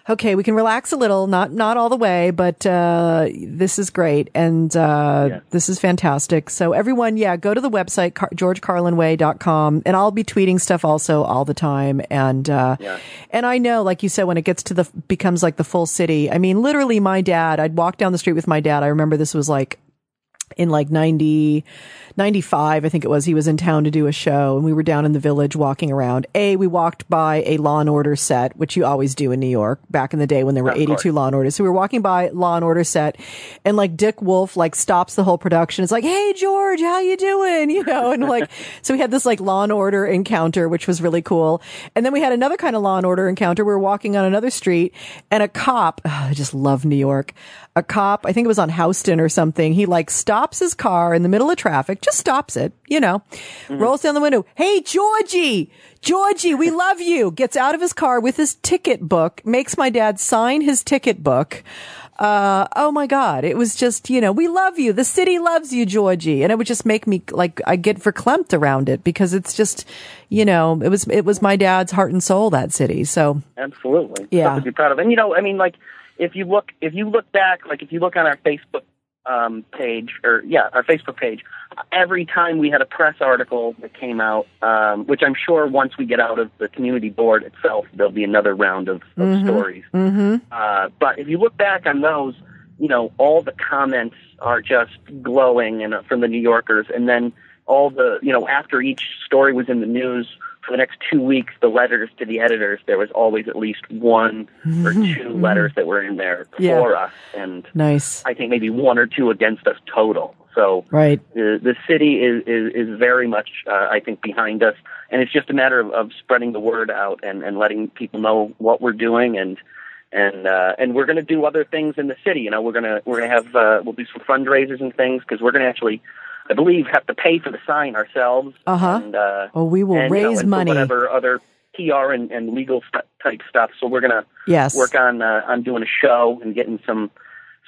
okay, we can relax a little, not not all the way, but uh, this is great, and uh, Yeah. this is fantastic. So everyone, yeah, go to the website car- georgecarlinway.com, and I'll be tweeting stuff also all the time. And uh, Yeah. and I know, like you said, when it gets to the becomes like the full city. I mean, literally, my dad. I'd walk down the street with my dad. I remember this was like in like 90, 95, I think it was, he was in town to do a show and we were down in the village walking around. A, we walked by a Law and Order set, which you always do in New York back in the day when there were Of 82 course. Law and Orders. So we were walking by Law and Order set and like Dick Wolf like stops the whole production. It's like, Hey, George, how you doing? You know, and like, so we had this like Law and Order encounter, which was really cool. And then we had another kind of Law and Order encounter. We were walking on another street and a cop, oh, I just love New York. A cop, I think it was on Houston or something. He like stops his car in the middle of traffic, just stops it, you know, rolls down the window. Hey, Georgie, Georgie, we love you. Gets out of his car with his ticket book, makes my dad sign his ticket book. Uh, oh my God. It was just, you know, we love you. The city loves you, Georgie. And it would just make me like, I get verklempt around it because it's just, you know, it was, it was my dad's heart and soul, that city. So Absolutely. Yeah. To be proud of. And you know, I mean, like if you look, if you look back, like if you look on our Facebook um, page, or yeah, our Facebook page, every time we had a press article that came out, um, which I'm sure once we get out of the community board itself, there'll be another round of, of stories. hmm Uh, but if you look back on those, you know, all the comments are just glowing and uh, from the New Yorkers, and then all the, you know, after each story was in the news for the next two weeks, the letters to the editors, there was always at least one or two letters that were in there Yeah. for us, and nice. I think maybe one or two against us total. So Right. the the city is is, is very much uh, I think behind us, and it's just a matter of, of spreading the word out and, and letting people know what we're doing and and uh, and we're going to do other things in the city. You know, we're gonna we're gonna have uh, we'll do some fundraisers and things because we're going to actually, I believe, have to pay for the sign ourselves. Uh-huh. And, uh, Oh, we will and, you know, raise and for money. whatever other PR and, and legal st- type stuff. So we're gonna Yes. work on uh, on doing a show and getting some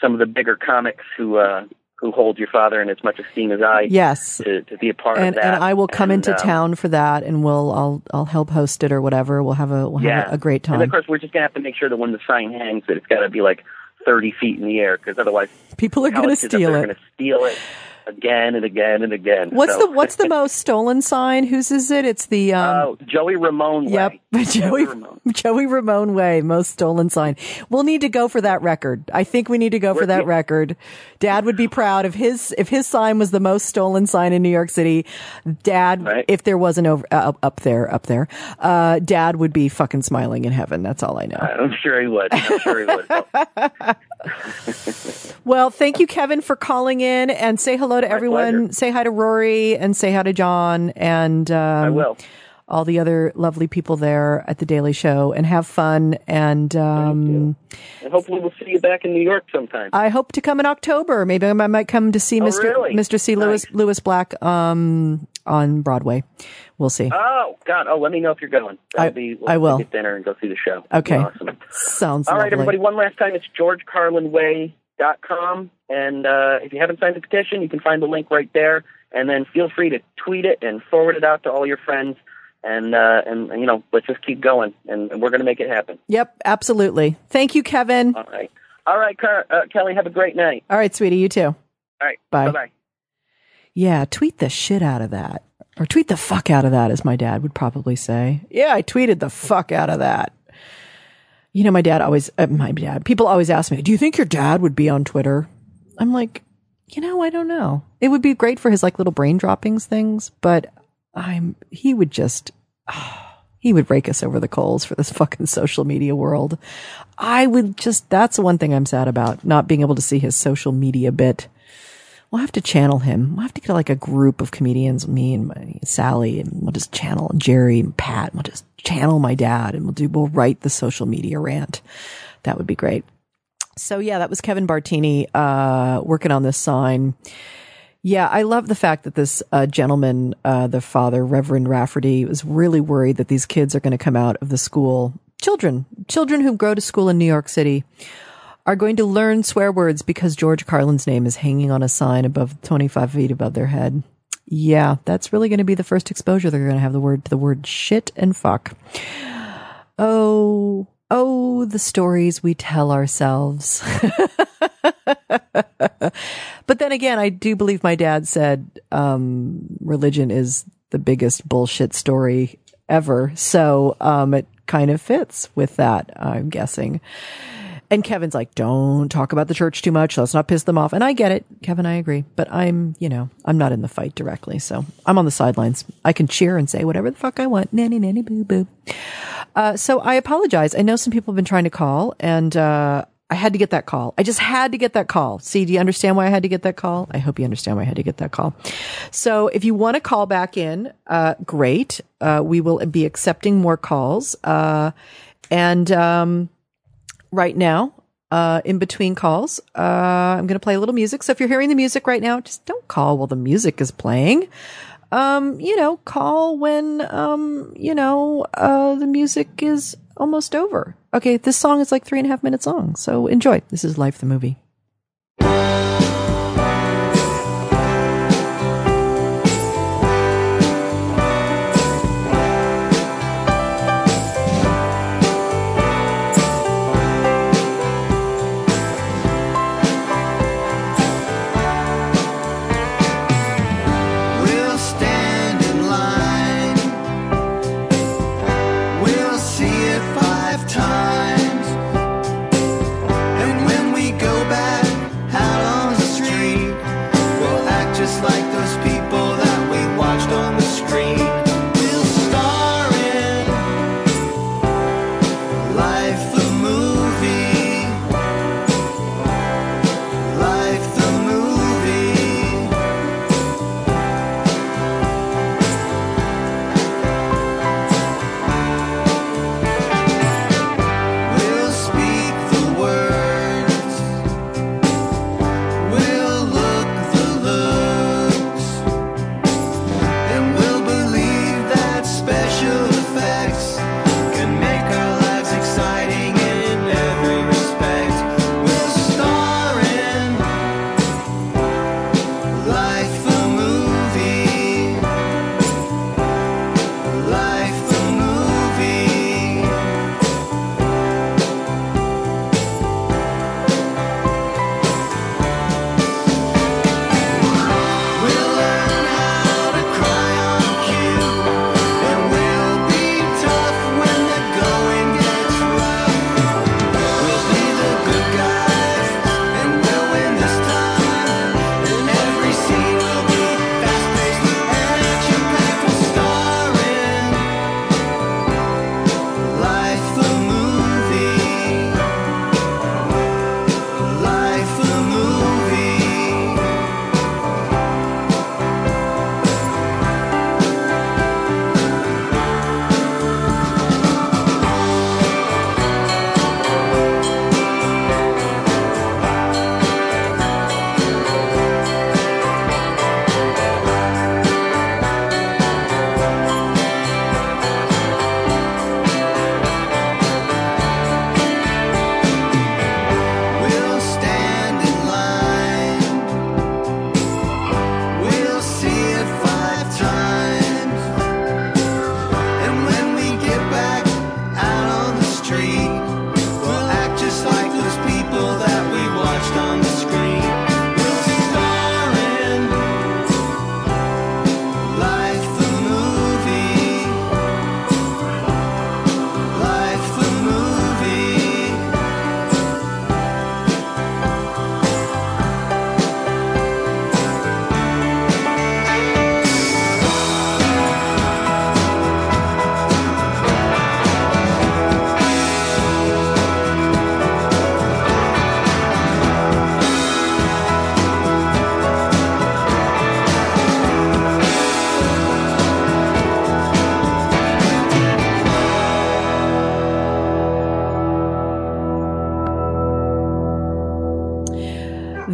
some of the bigger comics who uh, who hold your father in as much esteem as I Yes. to, to be a part and of that. and I will come And, into um, town for that, and we'll I'll I'll help host it or whatever. We'll have a we'll Yeah, have a, great And time. of course, we're just gonna have to make sure that when the sign hangs, that it's got to be like thirty feet in the air, because otherwise, People are going to steal it. Going to steal it again and again and again. What's So- the what's the most stolen sign? Whose is it? It's the um. Oh, Joey Ramone. Yep, Way. Joey Ramone. Joey Ramone Way, most stolen sign. We'll need to go for that record. I think we need to go for We're- that record. Dad would be proud if his if his sign was the most stolen sign in New York City. Dad, Right. if there was an over uh, up there, up there, uh, Dad would be fucking smiling in heaven. That's all I know. I'm sure he would. I'm sure he would. Well, thank you, Kevin, for calling in and say hello to everyone. pleasure. Say hi to Rory and say hi to John and um, I will. All the other lovely people there at the Daily Show and have fun. And um, And hopefully, we'll see you back in New York sometime. I hope to come in October. Maybe I might come to see Oh, Mr. really? Mr. C. Lewis Nice. Lewis Black um, on Broadway. We'll see. Oh God! Oh, let me know if you're going. I- That'll be, we'll I will. Get dinner and go see the show. Okay. Awesome. Sounds All right, lovely. everybody. One last time, it's georgecarlinway.com. And uh, if you haven't signed the petition, you can find the link right there. And then feel free to tweet it and forward it out to all your friends. And, uh, and you know, let's just keep going. And, and we're going to make it happen. Yep, absolutely. Thank you, Kevin. All right. All right, Car- uh, Kelly, have a great night. All right, sweetie, you too. All right. Bye. Bye-bye. Yeah, tweet the shit out of that. Or tweet the fuck out of that, as my dad would probably say. Yeah, I tweeted the fuck out of that. You know, my dad always, uh, my dad, people always ask me, do you think your dad would be on Twitter? I'm like, you know, I don't know. It would be great for his like little brain droppings things, but I'm, he would just, he would rake us over the coals for this fucking social media world. I would just, that's the one thing I'm sad about, not being able to see his social media bit. We'll have to channel him. We'll have to get like a group of comedians, me and my, Sally, and we'll just channel Jerry and Pat. And we'll just channel my dad, and we'll do. We'll write the social media rant. That would be great. So yeah, that was Kevin Bartini uh, working on this sign. Yeah, I love the fact that this uh, gentleman, uh, the father, Reverend Rafferty, was really worried that these kids are going to come out of the school. Children, children who go to school in New York City are going to learn swear words because George Carlin's name is hanging on a sign above 25 feet above their head. Yeah, that's really going to be the first exposure they're going to have the word the word shit and fuck. Oh, oh, the stories we tell ourselves. but then again, I do believe my dad said um, religion is the biggest bullshit story ever. So um, it kind of fits with that, I'm guessing. And Kevin's like, don't talk about the church too much. Let's not piss them off. And I get it, Kevin, I agree. But I'm, you know, I'm not in the fight directly. So I'm on the sidelines. I can cheer and say whatever the fuck I want. Nanny, nanny, boo, boo. Uh, so I apologize. I know some people have been trying to call and, uh, I had to get that call. I just had to get that call. See, do you understand why I had to get that call? I hope you understand why I had to get that call. So if you want to call back in, uh, great. Uh, we will be accepting more calls. Uh, and, um, right now, uh, in between calls, uh, I'm going to play a little music. So if you're hearing the music right now, just don't call while the music is playing. Um, you know, call when, um, you know, uh, the music is almost over. Okay, this song is like three and a half minutes long, so enjoy. This is Life the Movie.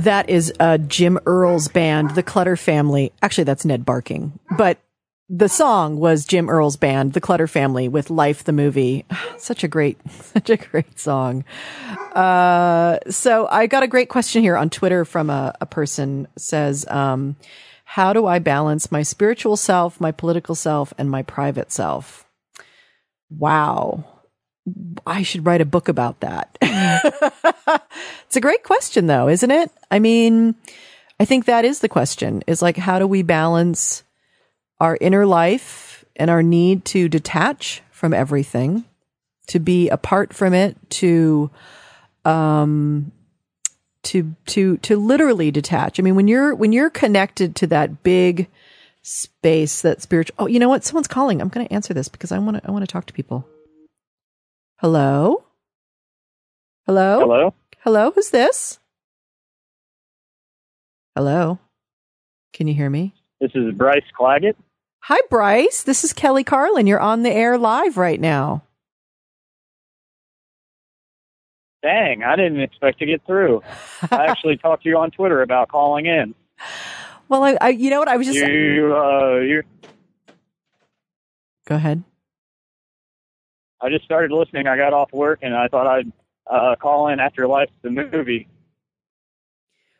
That is uh, Jim Earl's band, The Clutter Family. Actually, that's Ned Barking, but the song was Jim Earl's band, The Clutter Family, with Life the movie. Such a great, such a great song. Uh, so I got a great question here on Twitter from a, a person says, um, how do I balance my spiritual self, my political self, and my private self? Wow. I should write a book about that. it's a great question though, isn't it? I mean, I think that is the question is like, how do we balance our inner life and our need to detach from everything, to be apart from it, to, um, to, to, to literally detach. I mean, when you're, when you're connected to that big space, that spiritual, oh, you know what? Someone's calling. I'm going to answer this because I want to, I want to talk to people. Hello? Hello? Hello? Hello? Who's this? Hello? Can you hear me? This is Bryce Claggett. Hi, Bryce. This is Kelly Carlin. You're on the air live right now. Dang, I didn't expect to get through. I actually talked to you on Twitter about calling in. Well, I, I you know what? I was just. You, uh, you, Go ahead. I just started listening. I got off work and I thought I'd uh, call in after Life the movie.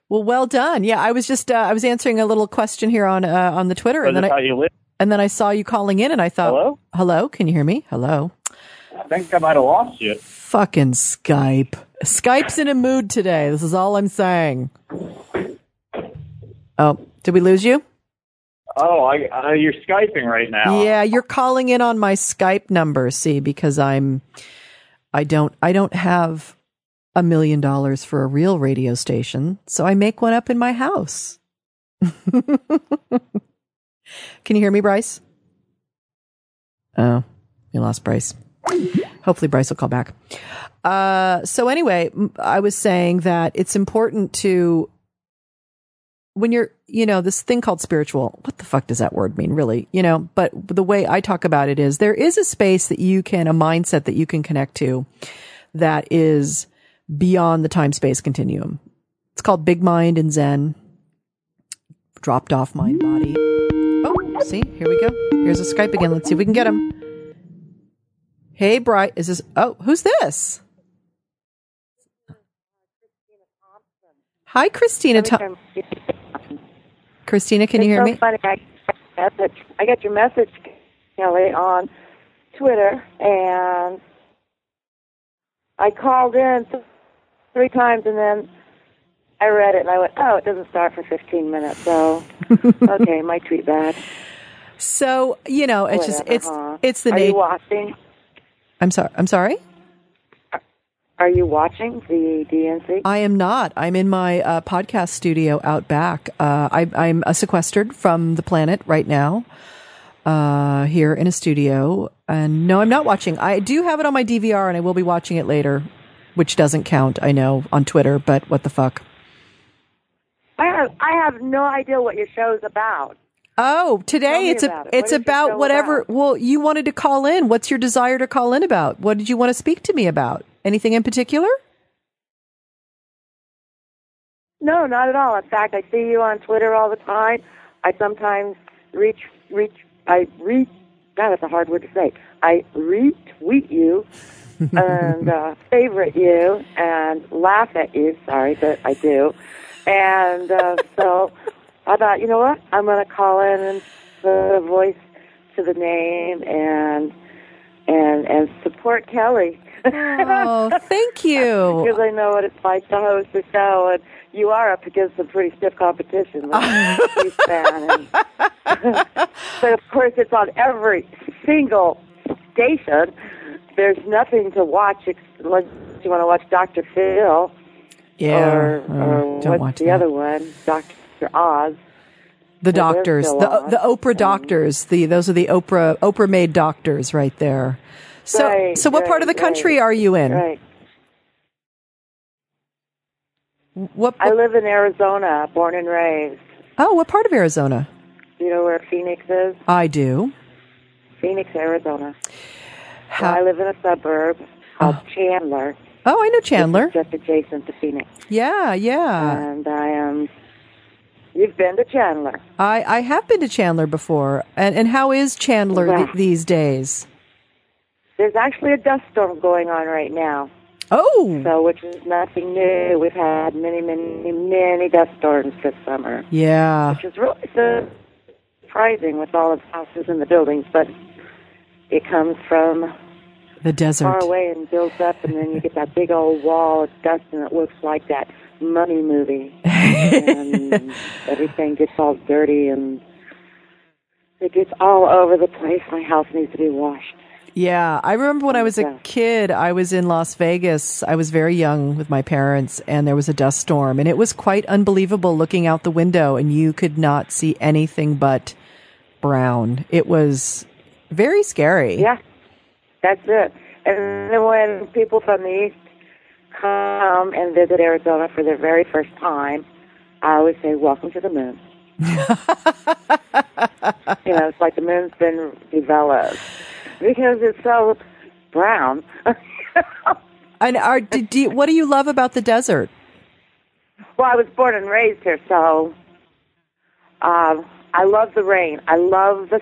Well, well done. Yeah, I was just uh, I was answering a little question here on uh, on the Twitter, Was and then I you and then I saw you calling in, and I thought, Hello? hello, can you hear me? Hello, I think I might have lost you. fucking Skype. Skype's in a mood today. This is all I'm saying. Oh, did we lose you? Oh, I, uh, you're Skyping right now. Yeah, you're calling in on my Skype number, see, because I'm I don't I don't have a million dollars for a real radio station, so I make one up in my house. Can you hear me, Bryce? Oh, we lost Bryce. Hopefully Bryce will call back. Uh, so anyway, I was saying that it's important to when you're, you know, this thing called spiritual, what the fuck does that word mean, really? You know, but the way I talk about it is there is a space that you can, a mindset that you can connect to that is beyond the time space continuum. It's called big mind and Zen, dropped off mind body. Oh, see, here we go. Here's a Skype again. Let's see if we can get him. Hey, Bright, is this, oh, who's this? Hi, Christina. Thom- Christina, can you hear it's me? so funny. I got, your message. I got your message, Kelly, on Twitter, and I called in three times, and then I read it, and I went, "Oh, it doesn't start for 15 minutes." So, okay, my tweet bad. So, you know, it's just, it's, huh? it's the Are you nature. watching? I'm sorry. I'm sorry. Are you watching the DNC? I am not. I'm in my uh, podcast studio out back. Uh, I, I'm uh, sequestered from the planet right now, uh, here in a studio. And no, I'm not watching. I do have it on my DVR, and I will be watching it later, which doesn't count. I know on Twitter, but what the fuck? I have I have no idea what your show's about. Oh, today it's a, about it. it's is about whatever. about? Well, you wanted to call in. What's your desire to call in about? What did you want to speak to me about? Anything in particular? No, not at all. In fact, I see you on Twitter all the time. I sometimes reach, reach, I reach. God, that's a hard word to say. I retweet you and uh, favorite you and laugh at you. Sorry, but I do. And uh, so I thought, you know what? I'm going to call in and put a voice to the name and and and support Kelly. Oh, thank you. because I know what it's like to host a show, and you are up against some pretty stiff competition. And but of course, it's on every single station. There's nothing to watch unless you want to watch Dr. Phil Yeah. or, oh, or don't what's watch the that. other one, Dr. Oz. The Well, doctors, the on. the Oprah mm-hmm. doctors, the those are the Oprah Oprah made doctors right there. So Right, so what part of the country right. are you in? Right. What I live in Arizona, born and raised. Oh, what part of Arizona? Do you know where Phoenix is? I do. Phoenix, Arizona. How, I live in a suburb oh. called Oh. Chandler. Oh, I know Chandler. Just adjacent to Phoenix. Yeah, yeah. And I am. You've been to Chandler. I, I have been to Chandler before. And, and how is Chandler th- these days? There's actually a dust storm going on right now. Oh, So, which is nothing new. We've had many, many, many dust storms this summer, yeah. which is really surprising with all of the houses and the buildings. But it comes from The desert. far away and builds up, and then you get that big old wall of dust, and it looks like that mummy movie. and everything gets all dirty, and it gets all over the place. My house needs to be washed. Yeah, I remember when I was a kid, I was in Las Vegas. I was very young with my parents, and there was a dust storm, and it was quite unbelievable looking out the window, and you could not see anything but brown. It was very scary. Yeah, that's it. And then when people from the east come and visit Arizona for their very first time, I always say, "Welcome to the moon." you know, it's like the moon's been developed because it's so brown. And are, do, do, you- what do you love about the desert? Well, I was born and raised here, so um, I love the rain. I love the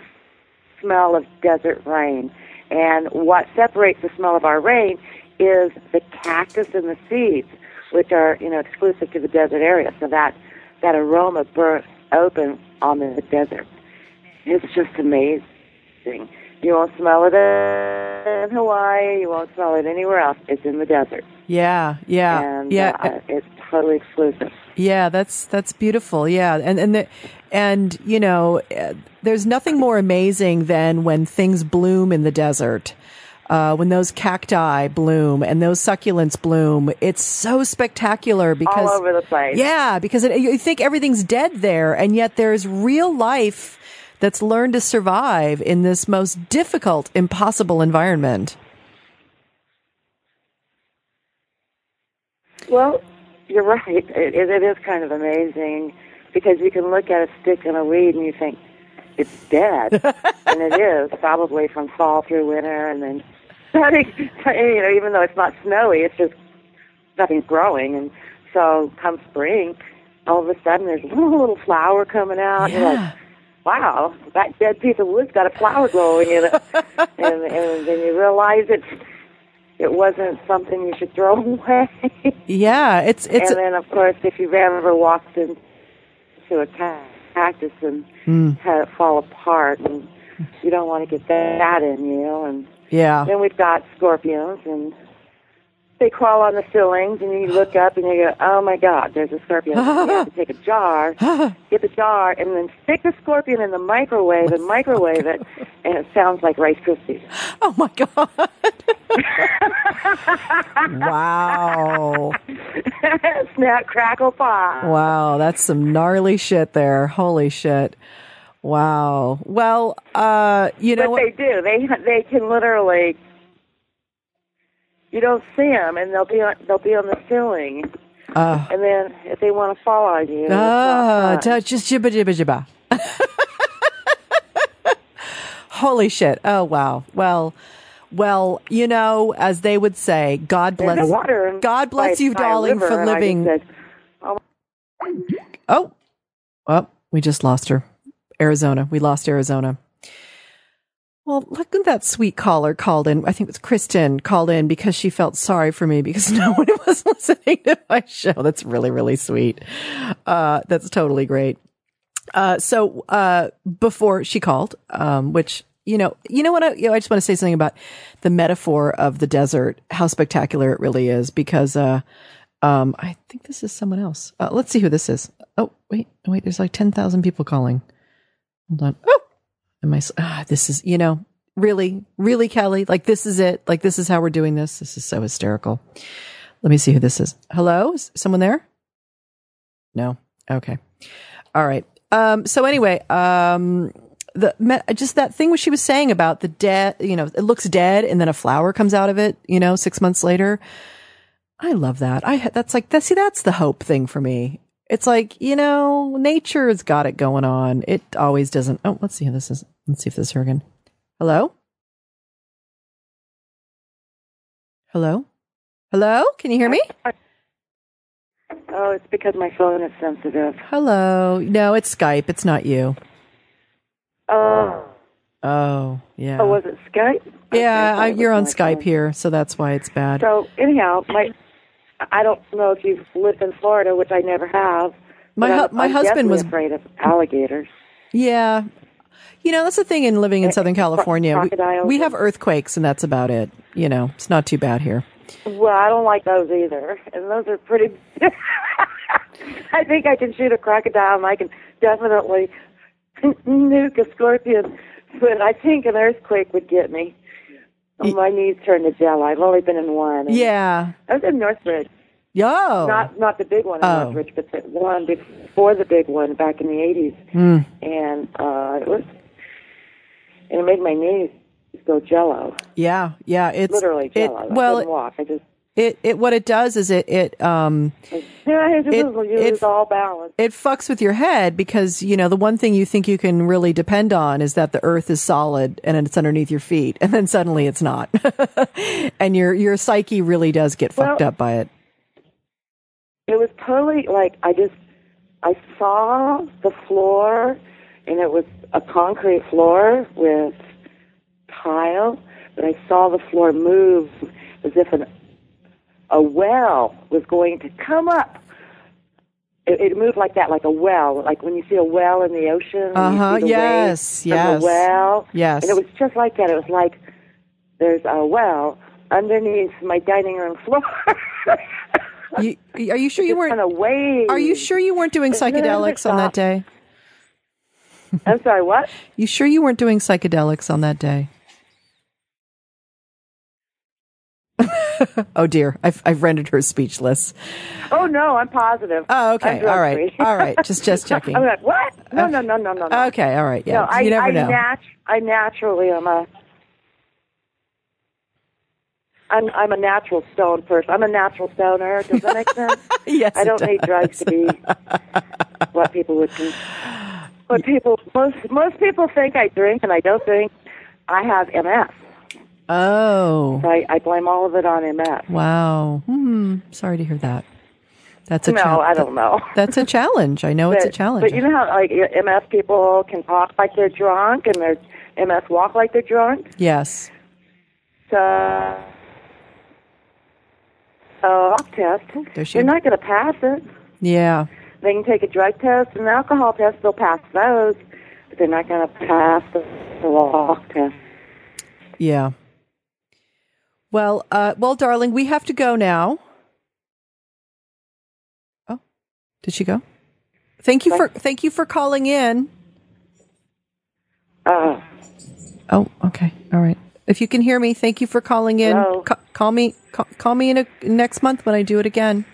smell of desert rain. And what separates the smell of our rain is the cactus and the seeds, which are you know exclusive to the desert area. So that that aroma bursts open on the desert. It's just amazing. You won't smell it in Hawaii. You won't smell it anywhere else. It's in the desert, Yeah, yeah, and yeah. uh, it's totally exclusive. Yeah, that's that's beautiful. Yeah, and and the, and you know, uh, there's nothing more amazing than when things bloom in the desert. Uh, when those cacti bloom and those succulents bloom, it's so spectacular because all over the place. yeah, because it, you think everything's dead there, and yet there's real life that's learned to survive in this most difficult, impossible environment. Well, you're right. It, it, it is kind of amazing because you can look at a stick and a weed and you think it's dead, and it is probably from fall through winter, and then starting. You know, even though it's not snowy, it's just nothing's growing, and so come spring, all of a sudden there's a little, little flower coming out. Like, Yeah. wow, that dead piece of wood's got a flower growing in it, and, and then you realize it's it wasn't something you should throw away. Yeah, it's it's and then, of course, if you've ever walked into a cactus and Mm. had it fall apart, and you don't want to get that in you. And yeah. then we've got scorpions, and they crawl on the ceilings, and you look up and you go, "Oh my God, there's a scorpion!" You have to take a jar, get the jar, and then stick the scorpion in the microwave and microwave it, and it sounds like Rice Krispies. Oh my god! wow, Snap, crackle, pop. wow, that's some gnarly shit there. Holy shit! Wow. Well, uh, you know but what? they do. They they can literally. You don't see them, and they'll be on they'll be on the ceiling, Uh, and then if they want to fall on you, ah, fun. just jibba jibba jibba. Holy shit! Oh wow. Well, well, you know, as they would say, God bless. no God bless you, darling, for and I just living. said, Oh, oh, we just lost her. Arizona. We lost Arizona. Well, look at that sweet caller called in. I think it was Kristen called in because she felt sorry for me because no one was listening to my show. That's really, really sweet. Uh, that's totally great. Uh, so, uh, before she called, um, which, you know, you know what? I, you know, I just want to say something about the metaphor of the desert, how spectacular it really is because, uh, um, I think this is someone else. Uh, let's see who this is. Oh, wait, wait, there's like 10,000 people calling. Hold on. Oh, am I? ah, this is, you know, really, really, Kelly, like this is it. Like this is how we're doing this. This is so hysterical. Let me see who this is. Hello? Is someone there? No. Okay. All right. Um, so anyway, um, the just that thing what she was saying about the dead, you know, it looks dead and then a flower comes out of it, you know, six months later. I love that. I that's like that. See, that's the hope thing for me. It's like you know, nature's got it going on. It always doesn't. Oh, let's see who this is. Let's see if this is her again. Hello. Hello. Hello? Can you hear me? Oh, it's because my phone is sensitive. Hello. No, it's Skype. It's not you. Oh, Oh, yeah. oh, was it Skype? yeah, Okay, I, you're on Skype phone. here, so that's why it's bad. So anyhow, my I don't know if you've lived in Florida, which I never have. My hu- I'm- my I'm husband was- afraid of alligators. Yeah. You know, that's the thing in living in Eh, Southern California. We, we have earthquakes, and that's about it. You know, it's not too bad here. Well, I don't like those either, and those are pretty. I think I can shoot a crocodile, and I can definitely nuke a scorpion, but I think an earthquake would get me. Y- My knees turned to jello. I've only been in one. and Yeah. I was in Northridge. Yo. Not not the big one in Oh. Northridge, but the one before the big one back in the eighties. Hmm. And uh it was and it made my knees go jello. Yeah. Yeah. It's Literally it, jello. I couldn't walk. I just it, it what it does is it it um yeah, It- all balanced. it fucks with your head because you know the one thing you think you can really depend on is that the earth is solid and it's underneath your feet and then suddenly it's not and your your psyche really does get fucked up by it It was totally like I just I saw the floor and it was a concrete floor with tile, but I saw the floor move as if an a well was going to come up. It, it moved like that, like a well, like when you see a well in the ocean. Uh-huh, yes, yes. The well. Yes. And it was just like that. It was like there's a well underneath my dining room floor. you, are you sure you weren't wave. are you sure you weren't doing psychedelics on that day I'm sorry, what? you sure you weren't doing psychedelics on that day oh dear I've, I've rendered her speechless Oh no, I'm positive. oh okay all right, all right. just just checking I'm like, what? No, no, no, no, no, no. okay all right yeah No, I, you never I, know nat- I naturally am a. I'm I'm a natural stone person. I'm a natural stoner. Does that make sense? yes I don't need drugs to be what people would. Con- what people most most people think I drink, and I don't drink. I have MS. oh So I, I blame all of it on MS. wow hmm sorry to hear that that's a challenge. No, chal- I don't know. that's a challenge i know it's a challenge But you know how like MS people can talk like they're drunk and their MS walk like they're drunk. yes So, uh, walk test. You're not going to pass it. yeah They can take a drug test and an alcohol test. They'll pass those, but they're not going to pass the, the walk test. Yeah. Well, uh, well, darling, we have to go now. Oh, did she go? Thank you for thank you for calling in. Uh, Oh, okay, all right. If you can hear me, thank you for calling in. Ca- call me, call, call me in a, next month when I do it again.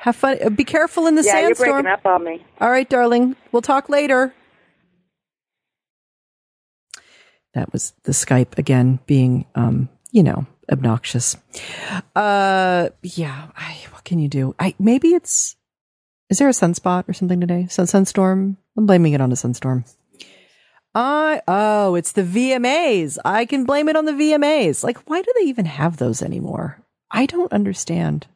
Have fun. uh, Be careful in the yeah, you're sandstorm. breaking up on me. All right, darling. We'll talk later. That was the Skype again being, um, you know, obnoxious. Uh, yeah. I, what can you do? I maybe it's. Is there a sunspot or something today? Sun sunstorm. I'm blaming it on a sunstorm. I oh, it's the VMAs. I can blame it on the VMAs. Like, why do they even have those anymore? I don't understand.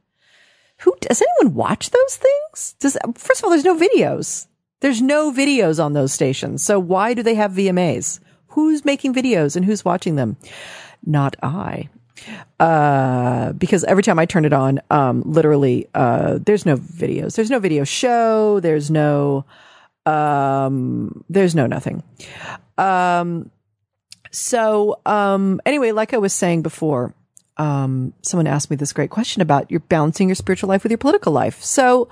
Who does anyone watch those things? Does first of all, there's no videos. There's no videos on those stations. So why do they have VMAs? Who's making videos and who's watching them? Not I. Uh, because every time I turn it on, um, literally, uh, there's no videos. There's no video show. There's no, um, there's no nothing. Um, so, um, anyway, like I was saying before, um, someone asked me this great question about you're balancing your spiritual life with your political life. So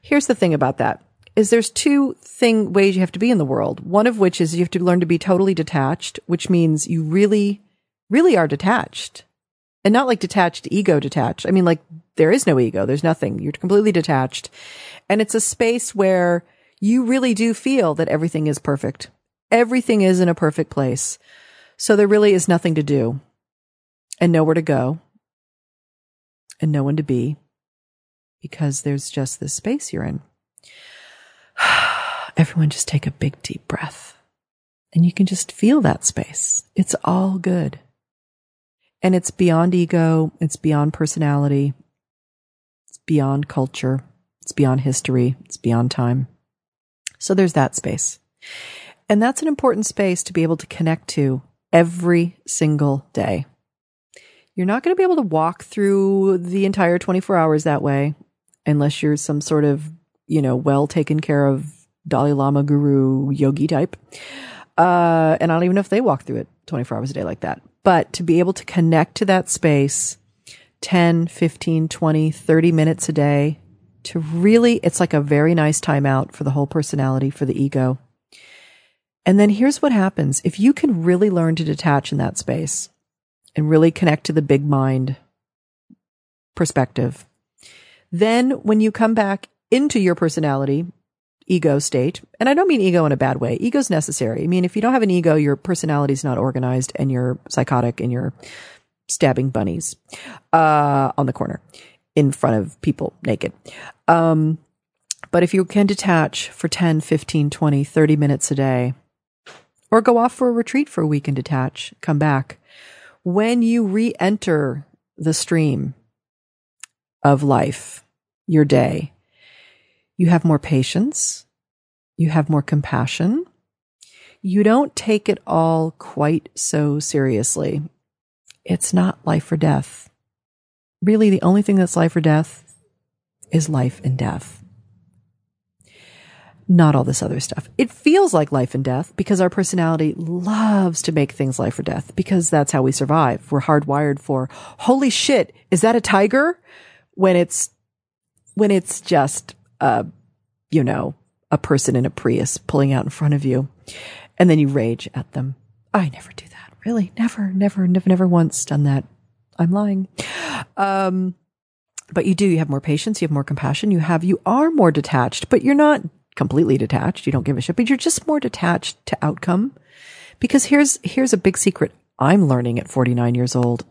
here's the thing about that is there's two thing ways you have to be in the world. One of which is you have to learn to be totally detached, which means you really, really are detached and not like detached ego detached. I mean, like there is no ego. There's nothing. You're completely detached and it's a space where you really do feel that everything is perfect. Everything is in a perfect place. So there really is nothing to do and nowhere to go and no one to be because there's just this space you're in. Everyone just take a big deep breath and you can just feel that space. It's all good. And it's beyond ego, it's beyond personality, it's beyond culture, it's beyond history, it's beyond time. So there's that space. And that's an important space to be able to connect to every single day. You're not going to be able to walk through the entire 24 hours that way unless you're some sort of, you know, well taken care of Dalai Lama guru yogi type. Uh, and I don't even know if they walk through it 24 hours a day like that. But to be able to connect to that space 10, 15, 20, 30 minutes a day to really, it's like a very nice timeout for the whole personality, for the ego. And then here's what happens. If you can really learn to detach in that space and really connect to the big mind perspective, then when you come back into your personality, ego state, and I don't mean ego in a bad way. Ego's necessary. I mean, if you don't have an ego, your personality is not organized and you're psychotic and you're stabbing bunnies, uh, on the corner in front of people naked. Um, but if you can detach for 10, 15, 20, 30 minutes a day, or go off for a retreat for a week and detach, come back. When you re enter the stream of life, your day, you have more patience, you have more compassion, you don't take it all quite so seriously. It's not life or death. Really, the only thing that's life or death is life and death not all this other stuff. It feels like life and death because our personality loves to make things life or death because that's how we survive. We're hardwired for, holy shit, is that a tiger? When it's, when it's just, uh, you know, a person in a Prius pulling out in front of you and then you rage at them. I never do that. Really? Never, never, never, never once done that. I'm lying. Um, but you do, you have more patience, you have more compassion, you have, you are more detached, but you're not completely detached. You don't give a shit, but you're just more detached to outcome. Because here's, here's a big secret I'm learning at 49 years old.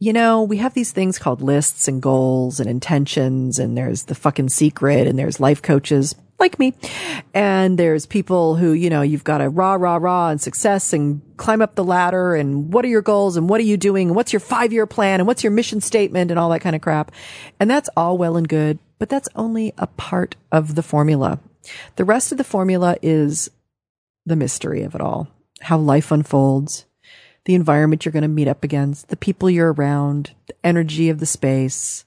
You know, we have these things called lists and goals and intentions, and there's the fucking secret, and there's life coaches like me. And there's people who, you know, you've got to rah, rah, rah and success and climb up the ladder. And what are your goals? And what are you doing? And what's your five year plan? And what's your mission statement and all that kind of crap. And that's all well and good but that's only a part of the formula. The rest of the formula is the mystery of it all, how life unfolds, the environment you're going to meet up against, the people you're around, the energy of the space.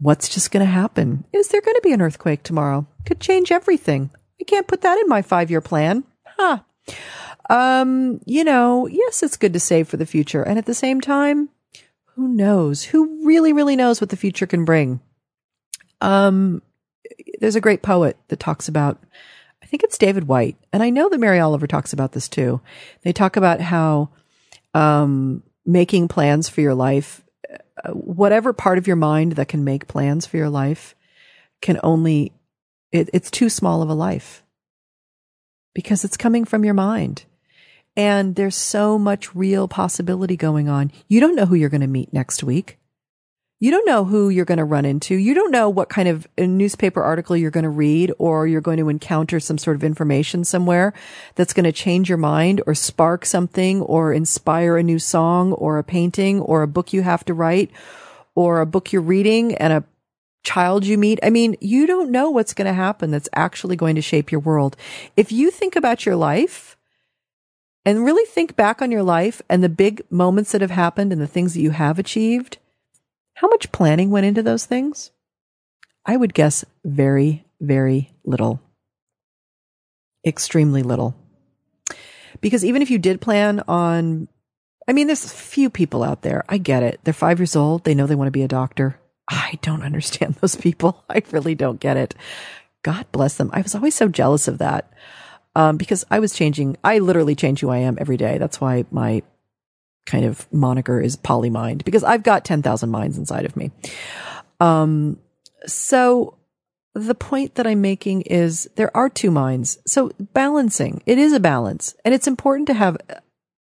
What's just going to happen? Is there going to be an earthquake tomorrow? Could change everything. I can't put that in my five year plan. Huh. Um, you know, yes, it's good to save for the future. And at the same time, who knows? Who really, really knows what the future can bring? Um, there's a great poet that talks about, I think it's David Whyte, and I know that Mary Oliver talks about this too. They talk about how, um, making plans for your life, uh, whatever part of your mind that can make plans for your life can only, it, it's too small of a life because it's coming from your mind. And there's so much real possibility going on. You don't know who you're going to meet next week you don't know who you're going to run into. You don't know what kind of newspaper article you're going to read or you're going to encounter some sort of information somewhere that's going to change your mind or spark something or inspire a new song or a painting or a book you have to write or a book you're reading and a child you meet. I mean, you don't know what's going to happen that's actually going to shape your world. If you think about your life, and really think back on your life and the big moments that have happened and the things that you have achieved, how much planning went into those things? I would guess very, very little. Extremely little. Because even if you did plan on, I mean, there's few people out there. I get it. They're five years old. They know they want to be a doctor. I don't understand those people. I really don't get it. God bless them. I was always so jealous of that. Um, because I was changing, I literally change who I am every day. That's why my kind of moniker is polymind because I've got 10,000 minds inside of me. Um, so the point that I'm making is there are two minds. So balancing, it is a balance and it's important to have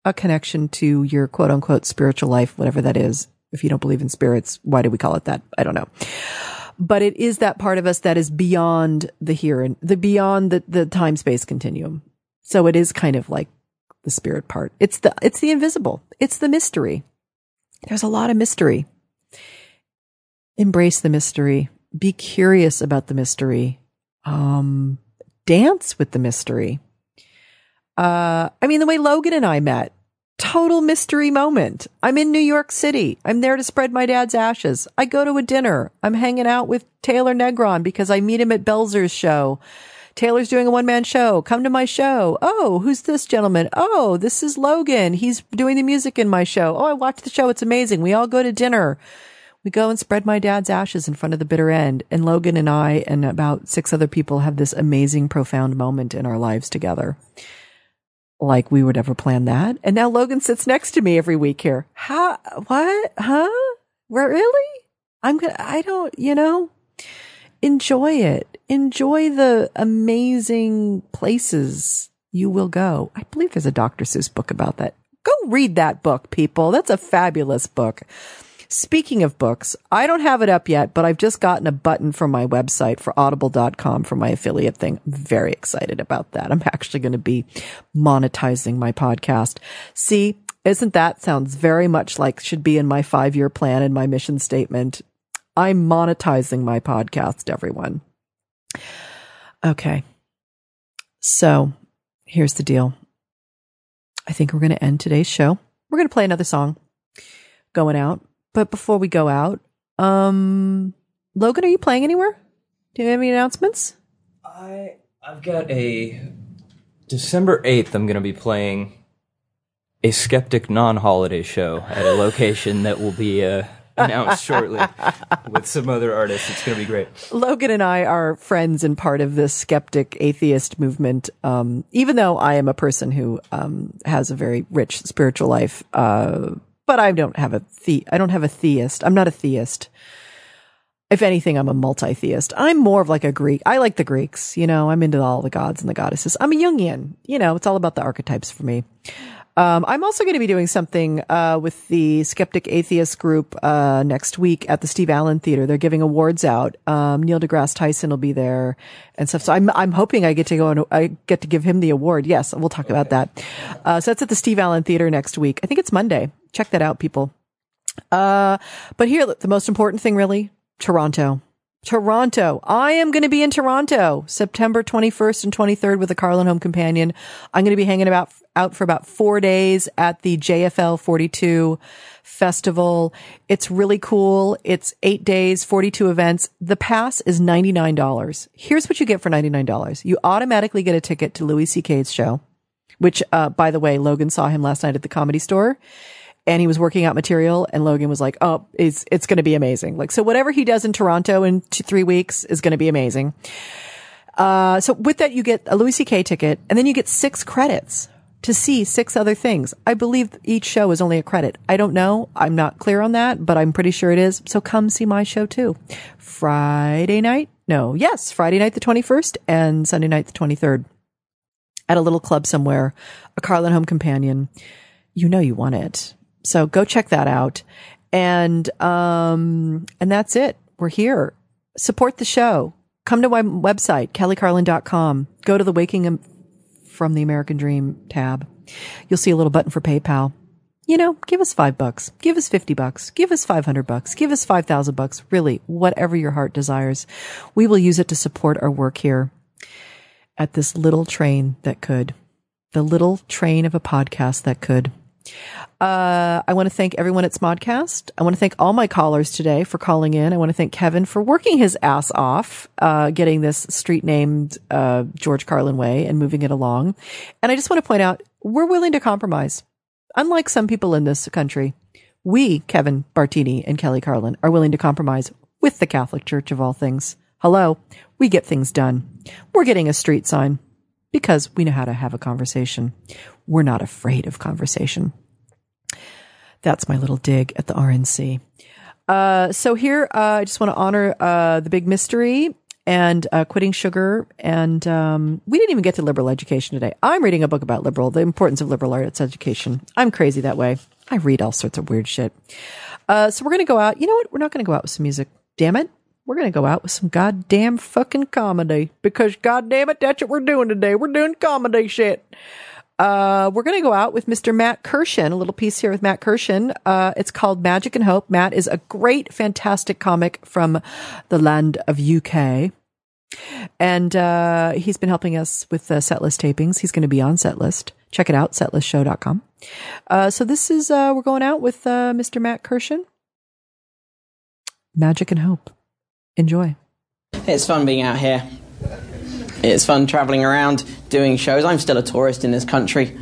a connection to your quote unquote spiritual life, whatever that is. If you don't believe in spirits, why do we call it that? I don't know. But it is that part of us that is beyond the here and the beyond the, the time space continuum. So it is kind of like the spirit part. It's the, it's the invisible. It's the mystery. there's a lot of mystery. Embrace the mystery. Be curious about the mystery. Um, dance with the mystery. Uh, I mean, the way Logan and I met, total mystery moment. I'm in New York City. I'm there to spread my dad's ashes. I go to a dinner. I'm hanging out with Taylor Negron because I meet him at Belzer's show. Taylor's doing a one man show. Come to my show. Oh, who's this gentleman? Oh, this is Logan. He's doing the music in my show. Oh, I watched the show. It's amazing. We all go to dinner. We go and spread my dad's ashes in front of the bitter end. And Logan and I and about six other people have this amazing, profound moment in our lives together. Like we would ever plan that. And now Logan sits next to me every week here. How, what? Huh? Really? I'm gonna, I don't, you know, enjoy it. Enjoy the amazing places you will go. I believe there's a Dr. Seuss book about that. Go read that book, people. That's a fabulous book. Speaking of books, I don't have it up yet, but I've just gotten a button from my website for audible.com for my affiliate thing. Very excited about that. I'm actually going to be monetizing my podcast. See, isn't that sounds very much like should be in my five year plan and my mission statement? I'm monetizing my podcast, everyone. Okay. So here's the deal. I think we're going to end today's show. We're going to play another song going out. But before we go out, um, Logan, are you playing anywhere? Do you have any announcements? I I've got a December eighth. I'm going to be playing a skeptic non-holiday show at a location that will be uh, announced shortly with some other artists. It's going to be great. Logan and I are friends and part of this skeptic atheist movement. Um, even though I am a person who um, has a very rich spiritual life, uh, but I don't have a the I don't have a theist. I'm not a theist. If anything, I'm a multi-theist. I'm more of like a Greek. I like the Greeks. You know, I'm into all the gods and the goddesses. I'm a Jungian. You know, it's all about the archetypes for me. Um, I'm also going to be doing something uh, with the Skeptic Atheist group uh, next week at the Steve Allen Theater. They're giving awards out. Um, Neil deGrasse Tyson will be there and stuff. So I'm I'm hoping I get to go and I get to give him the award. Yes, we'll talk about that. Uh, so that's at the Steve Allen Theater next week. I think it's Monday. Check that out, people. Uh, but here, the most important thing, really, Toronto. Toronto. I am going to be in Toronto September 21st and 23rd with the Carlin Home Companion. I'm going to be hanging about out for about four days at the JFL 42 festival. It's really cool. It's eight days, 42 events. The pass is $99. Here's what you get for $99. You automatically get a ticket to Louis C.K.'s show, which, uh, by the way, Logan saw him last night at the comedy store and he was working out material and Logan was like, "Oh, it's it's going to be amazing." Like so whatever he does in Toronto in two, 3 weeks is going to be amazing. Uh, so with that you get a Louis CK ticket and then you get 6 credits to see six other things. I believe each show is only a credit. I don't know. I'm not clear on that, but I'm pretty sure it is. So come see my show too. Friday night? No. Yes, Friday night the 21st and Sunday night the 23rd at a little club somewhere, a Carlin Home Companion. You know you want it. So go check that out. And, um, and that's it. We're here. Support the show. Come to my website, kellycarlin.com. Go to the Waking from the American Dream tab. You'll see a little button for PayPal. You know, give us five bucks, give us 50 bucks, give us 500 bucks, give us 5,000 bucks. Really, whatever your heart desires. We will use it to support our work here at this little train that could. The little train of a podcast that could. Uh, I want to thank everyone at Smodcast. I want to thank all my callers today for calling in. I want to thank Kevin for working his ass off, uh, getting this street named, uh, George Carlin Way and moving it along. And I just want to point out, we're willing to compromise. Unlike some people in this country, we, Kevin Bartini and Kelly Carlin, are willing to compromise with the Catholic Church of all things. Hello, we get things done. We're getting a street sign because we know how to have a conversation. We're not afraid of conversation. That's my little dig at the RNC. Uh, so here, uh, I just want to honor uh, the big mystery and uh, quitting sugar. And um, we didn't even get to liberal education today. I'm reading a book about liberal, the importance of liberal arts education. I'm crazy that way. I read all sorts of weird shit. Uh, so we're going to go out. You know what? We're not going to go out with some music. Damn it. We're going to go out with some goddamn fucking comedy because goddamn it, that's what we're doing today. We're doing comedy shit. Uh, we're going to go out with Mr. Matt Kirshen, a little piece here with Matt Kirshen. Uh, it's called Magic and Hope. Matt is a great, fantastic comic from the land of UK. And uh, he's been helping us with the setlist tapings. He's going to be on setlist. Check it out, setlistshow.com. Uh, so this is, uh, we're going out with uh, Mr. Matt Kirshen. Magic and Hope. Enjoy. It's fun being out here. It's fun traveling around doing shows. I'm still a tourist in this country.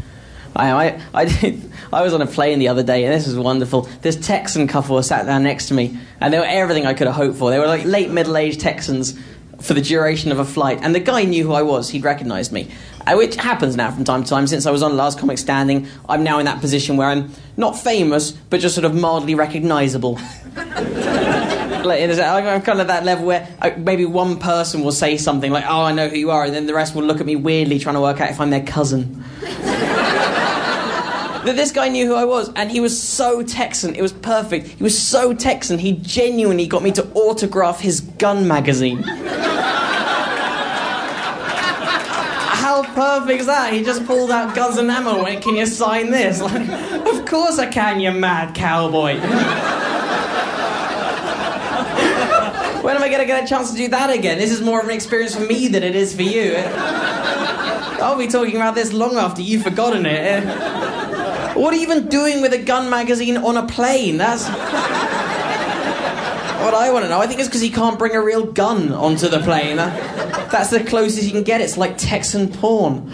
I, I, I, did, I was on a plane the other day, and this was wonderful. This Texan couple sat down next to me, and they were everything I could have hoped for. They were like late middle aged Texans for the duration of a flight, and the guy knew who I was. He'd recognised me, which happens now from time to time. Since I was on Last Comic Standing, I'm now in that position where I'm not famous, but just sort of mildly recognisable. like, I'm kind of at that level where uh, maybe one person will say something like, "Oh, I know who you are," and then the rest will look at me weirdly, trying to work out if I'm their cousin. That this guy knew who I was, and he was so Texan. It was perfect. He was so Texan. He genuinely got me to autograph his gun magazine. How perfect is that? He just pulled out guns and ammo. Went, can you sign this? Like, of course I can, you mad cowboy. when am I going to get a chance to do that again? This is more of an experience for me than it is for you. I'll be talking about this long after you've forgotten it. What are you even doing with a gun magazine on a plane? That's what I want to know. I think it's because he can't bring a real gun onto the plane. That's the closest you can get. It's like Texan porn.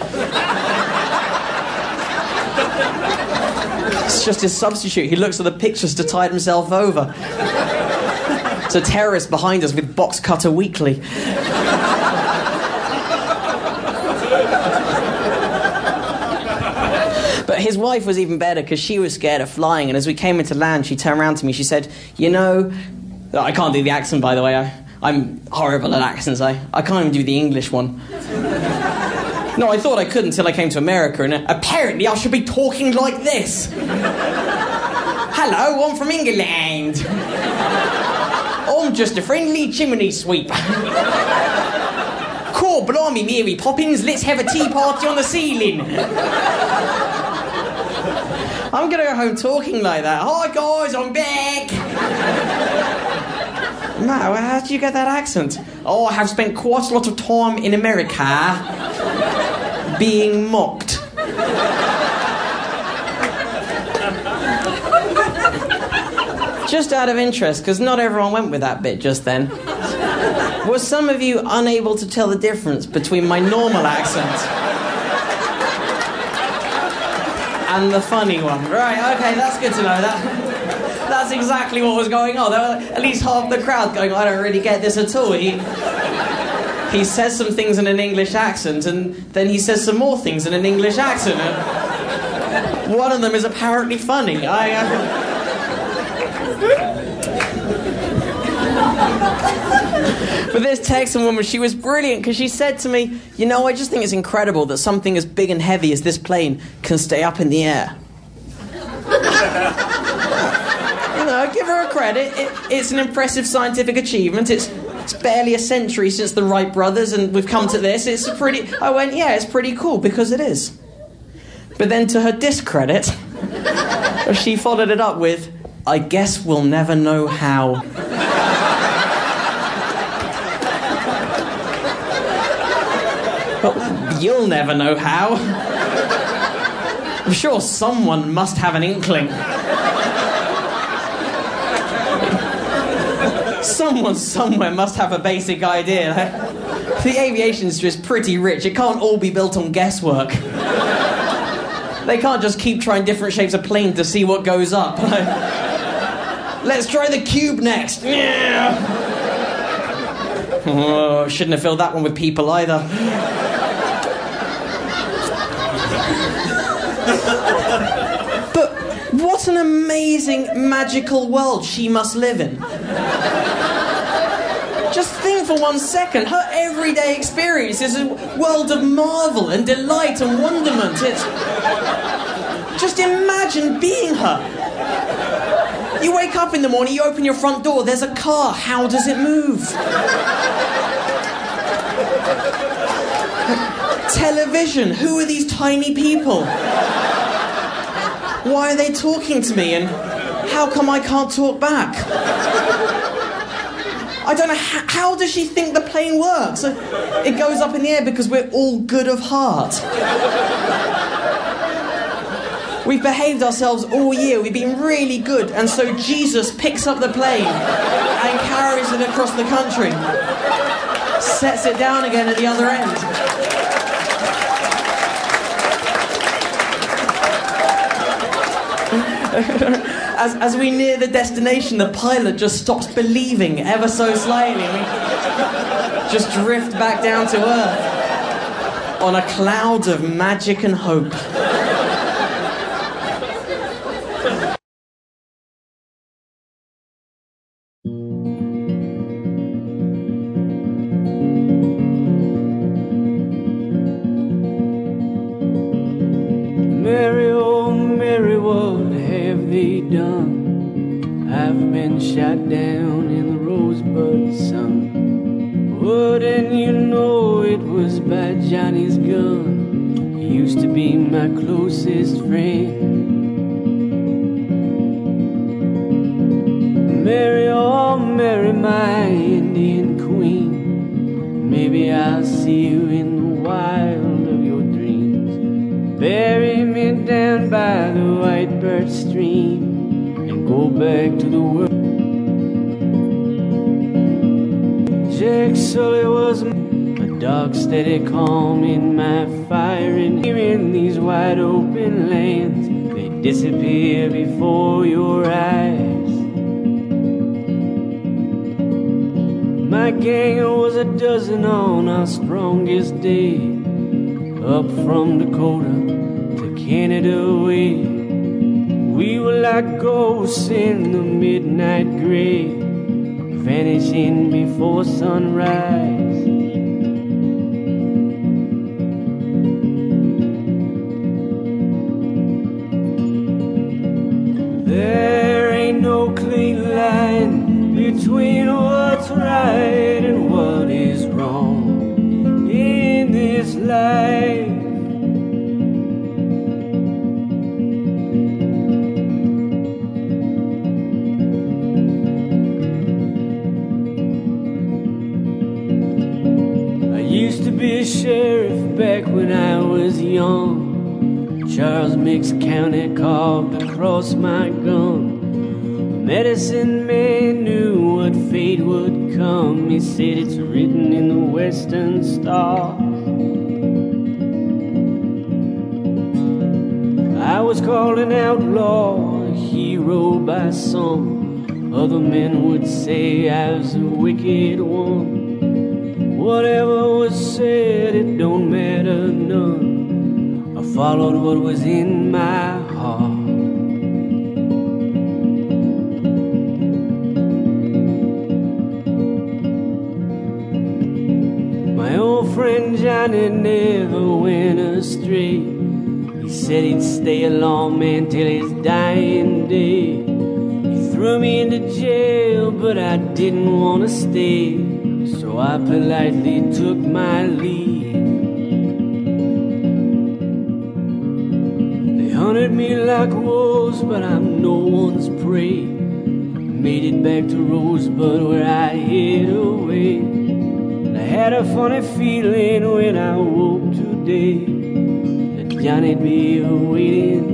It's just his substitute. He looks at the pictures to tide himself over. It's a terrorist behind us with Box Cutter Weekly. But his wife was even better because she was scared of flying. And as we came into land, she turned around to me. She said, You know, I can't do the accent, by the way. I, I'm horrible at accents. I, I can't even do the English one. No, I thought I could until I came to America, and apparently I should be talking like this. Hello, I'm from England. I'm just a friendly chimney sweep. Cool, blimey, Mary Poppins, let's have a tea party on the ceiling. I'm gonna go home talking like that. Hi guys, I'm back. No, how do you get that accent? Oh, I have spent quite a lot of time in America being mocked. Just out of interest, because not everyone went with that bit just then. Were some of you unable to tell the difference between my normal accent and the funny one? Right, okay, that's good to know. That, that's exactly what was going on. There were at least half the crowd going, I don't really get this at all. He, he says some things in an English accent, and then he says some more things in an English accent. One of them is apparently funny. I. Uh... But this Texan woman, she was brilliant because she said to me, You know, I just think it's incredible that something as big and heavy as this plane can stay up in the air. Know, give her a credit. It, it's an impressive scientific achievement. It's, it's barely a century since the Wright brothers, and we've come to this. It's pretty. I went, Yeah, it's pretty cool because it is. But then, to her discredit, she followed it up with, I guess we'll never know how. But you'll never know how. I'm sure someone must have an inkling. Someone somewhere must have a basic idea. The aviation industry is pretty rich. It can't all be built on guesswork. They can't just keep trying different shapes of plane to see what goes up. Let's try the cube next. Yeah. Oh, shouldn't have filled that one with people either. What an amazing, magical world she must live in. Just think for one second, her everyday experience is a world of marvel and delight and wonderment. It's. Just imagine being her. You wake up in the morning, you open your front door, there's a car. How does it move? television. Who are these tiny people? Why are they talking to me and how come I can't talk back? I don't know how, how does she think the plane works? Uh, it goes up in the air because we're all good of heart. We've behaved ourselves all year. We've been really good. And so Jesus picks up the plane and carries it across the country, sets it down again at the other end. As, as we near the destination, the pilot just stops believing ever so slightly. We just drift back down to earth on a cloud of magic and hope. Dark, steady calm in my fire, and here in these wide open lands, they disappear before your eyes. My gang was a dozen on our strongest day, up from Dakota to Canada way. We were like ghosts in the midnight gray, vanishing before sunrise. Back when I was young. Charles Mix County carved across my gun. Medicine man knew what fate would come. He said it's written in the Western stars. I was called an outlaw, a hero by some. Other men would say I was a wicked one. Whatever was said, it don't matter none. I followed what was in my heart. My old friend Johnny never went astray. He said he'd stay a lawman till his dying day. He threw me into jail, but I didn't want to stay. I politely took my leave. They hunted me like wolves, but I'm no one's prey. Made it back to Rosebud where I hid away. And I had a funny feeling when I woke today that Johnny'd be waiting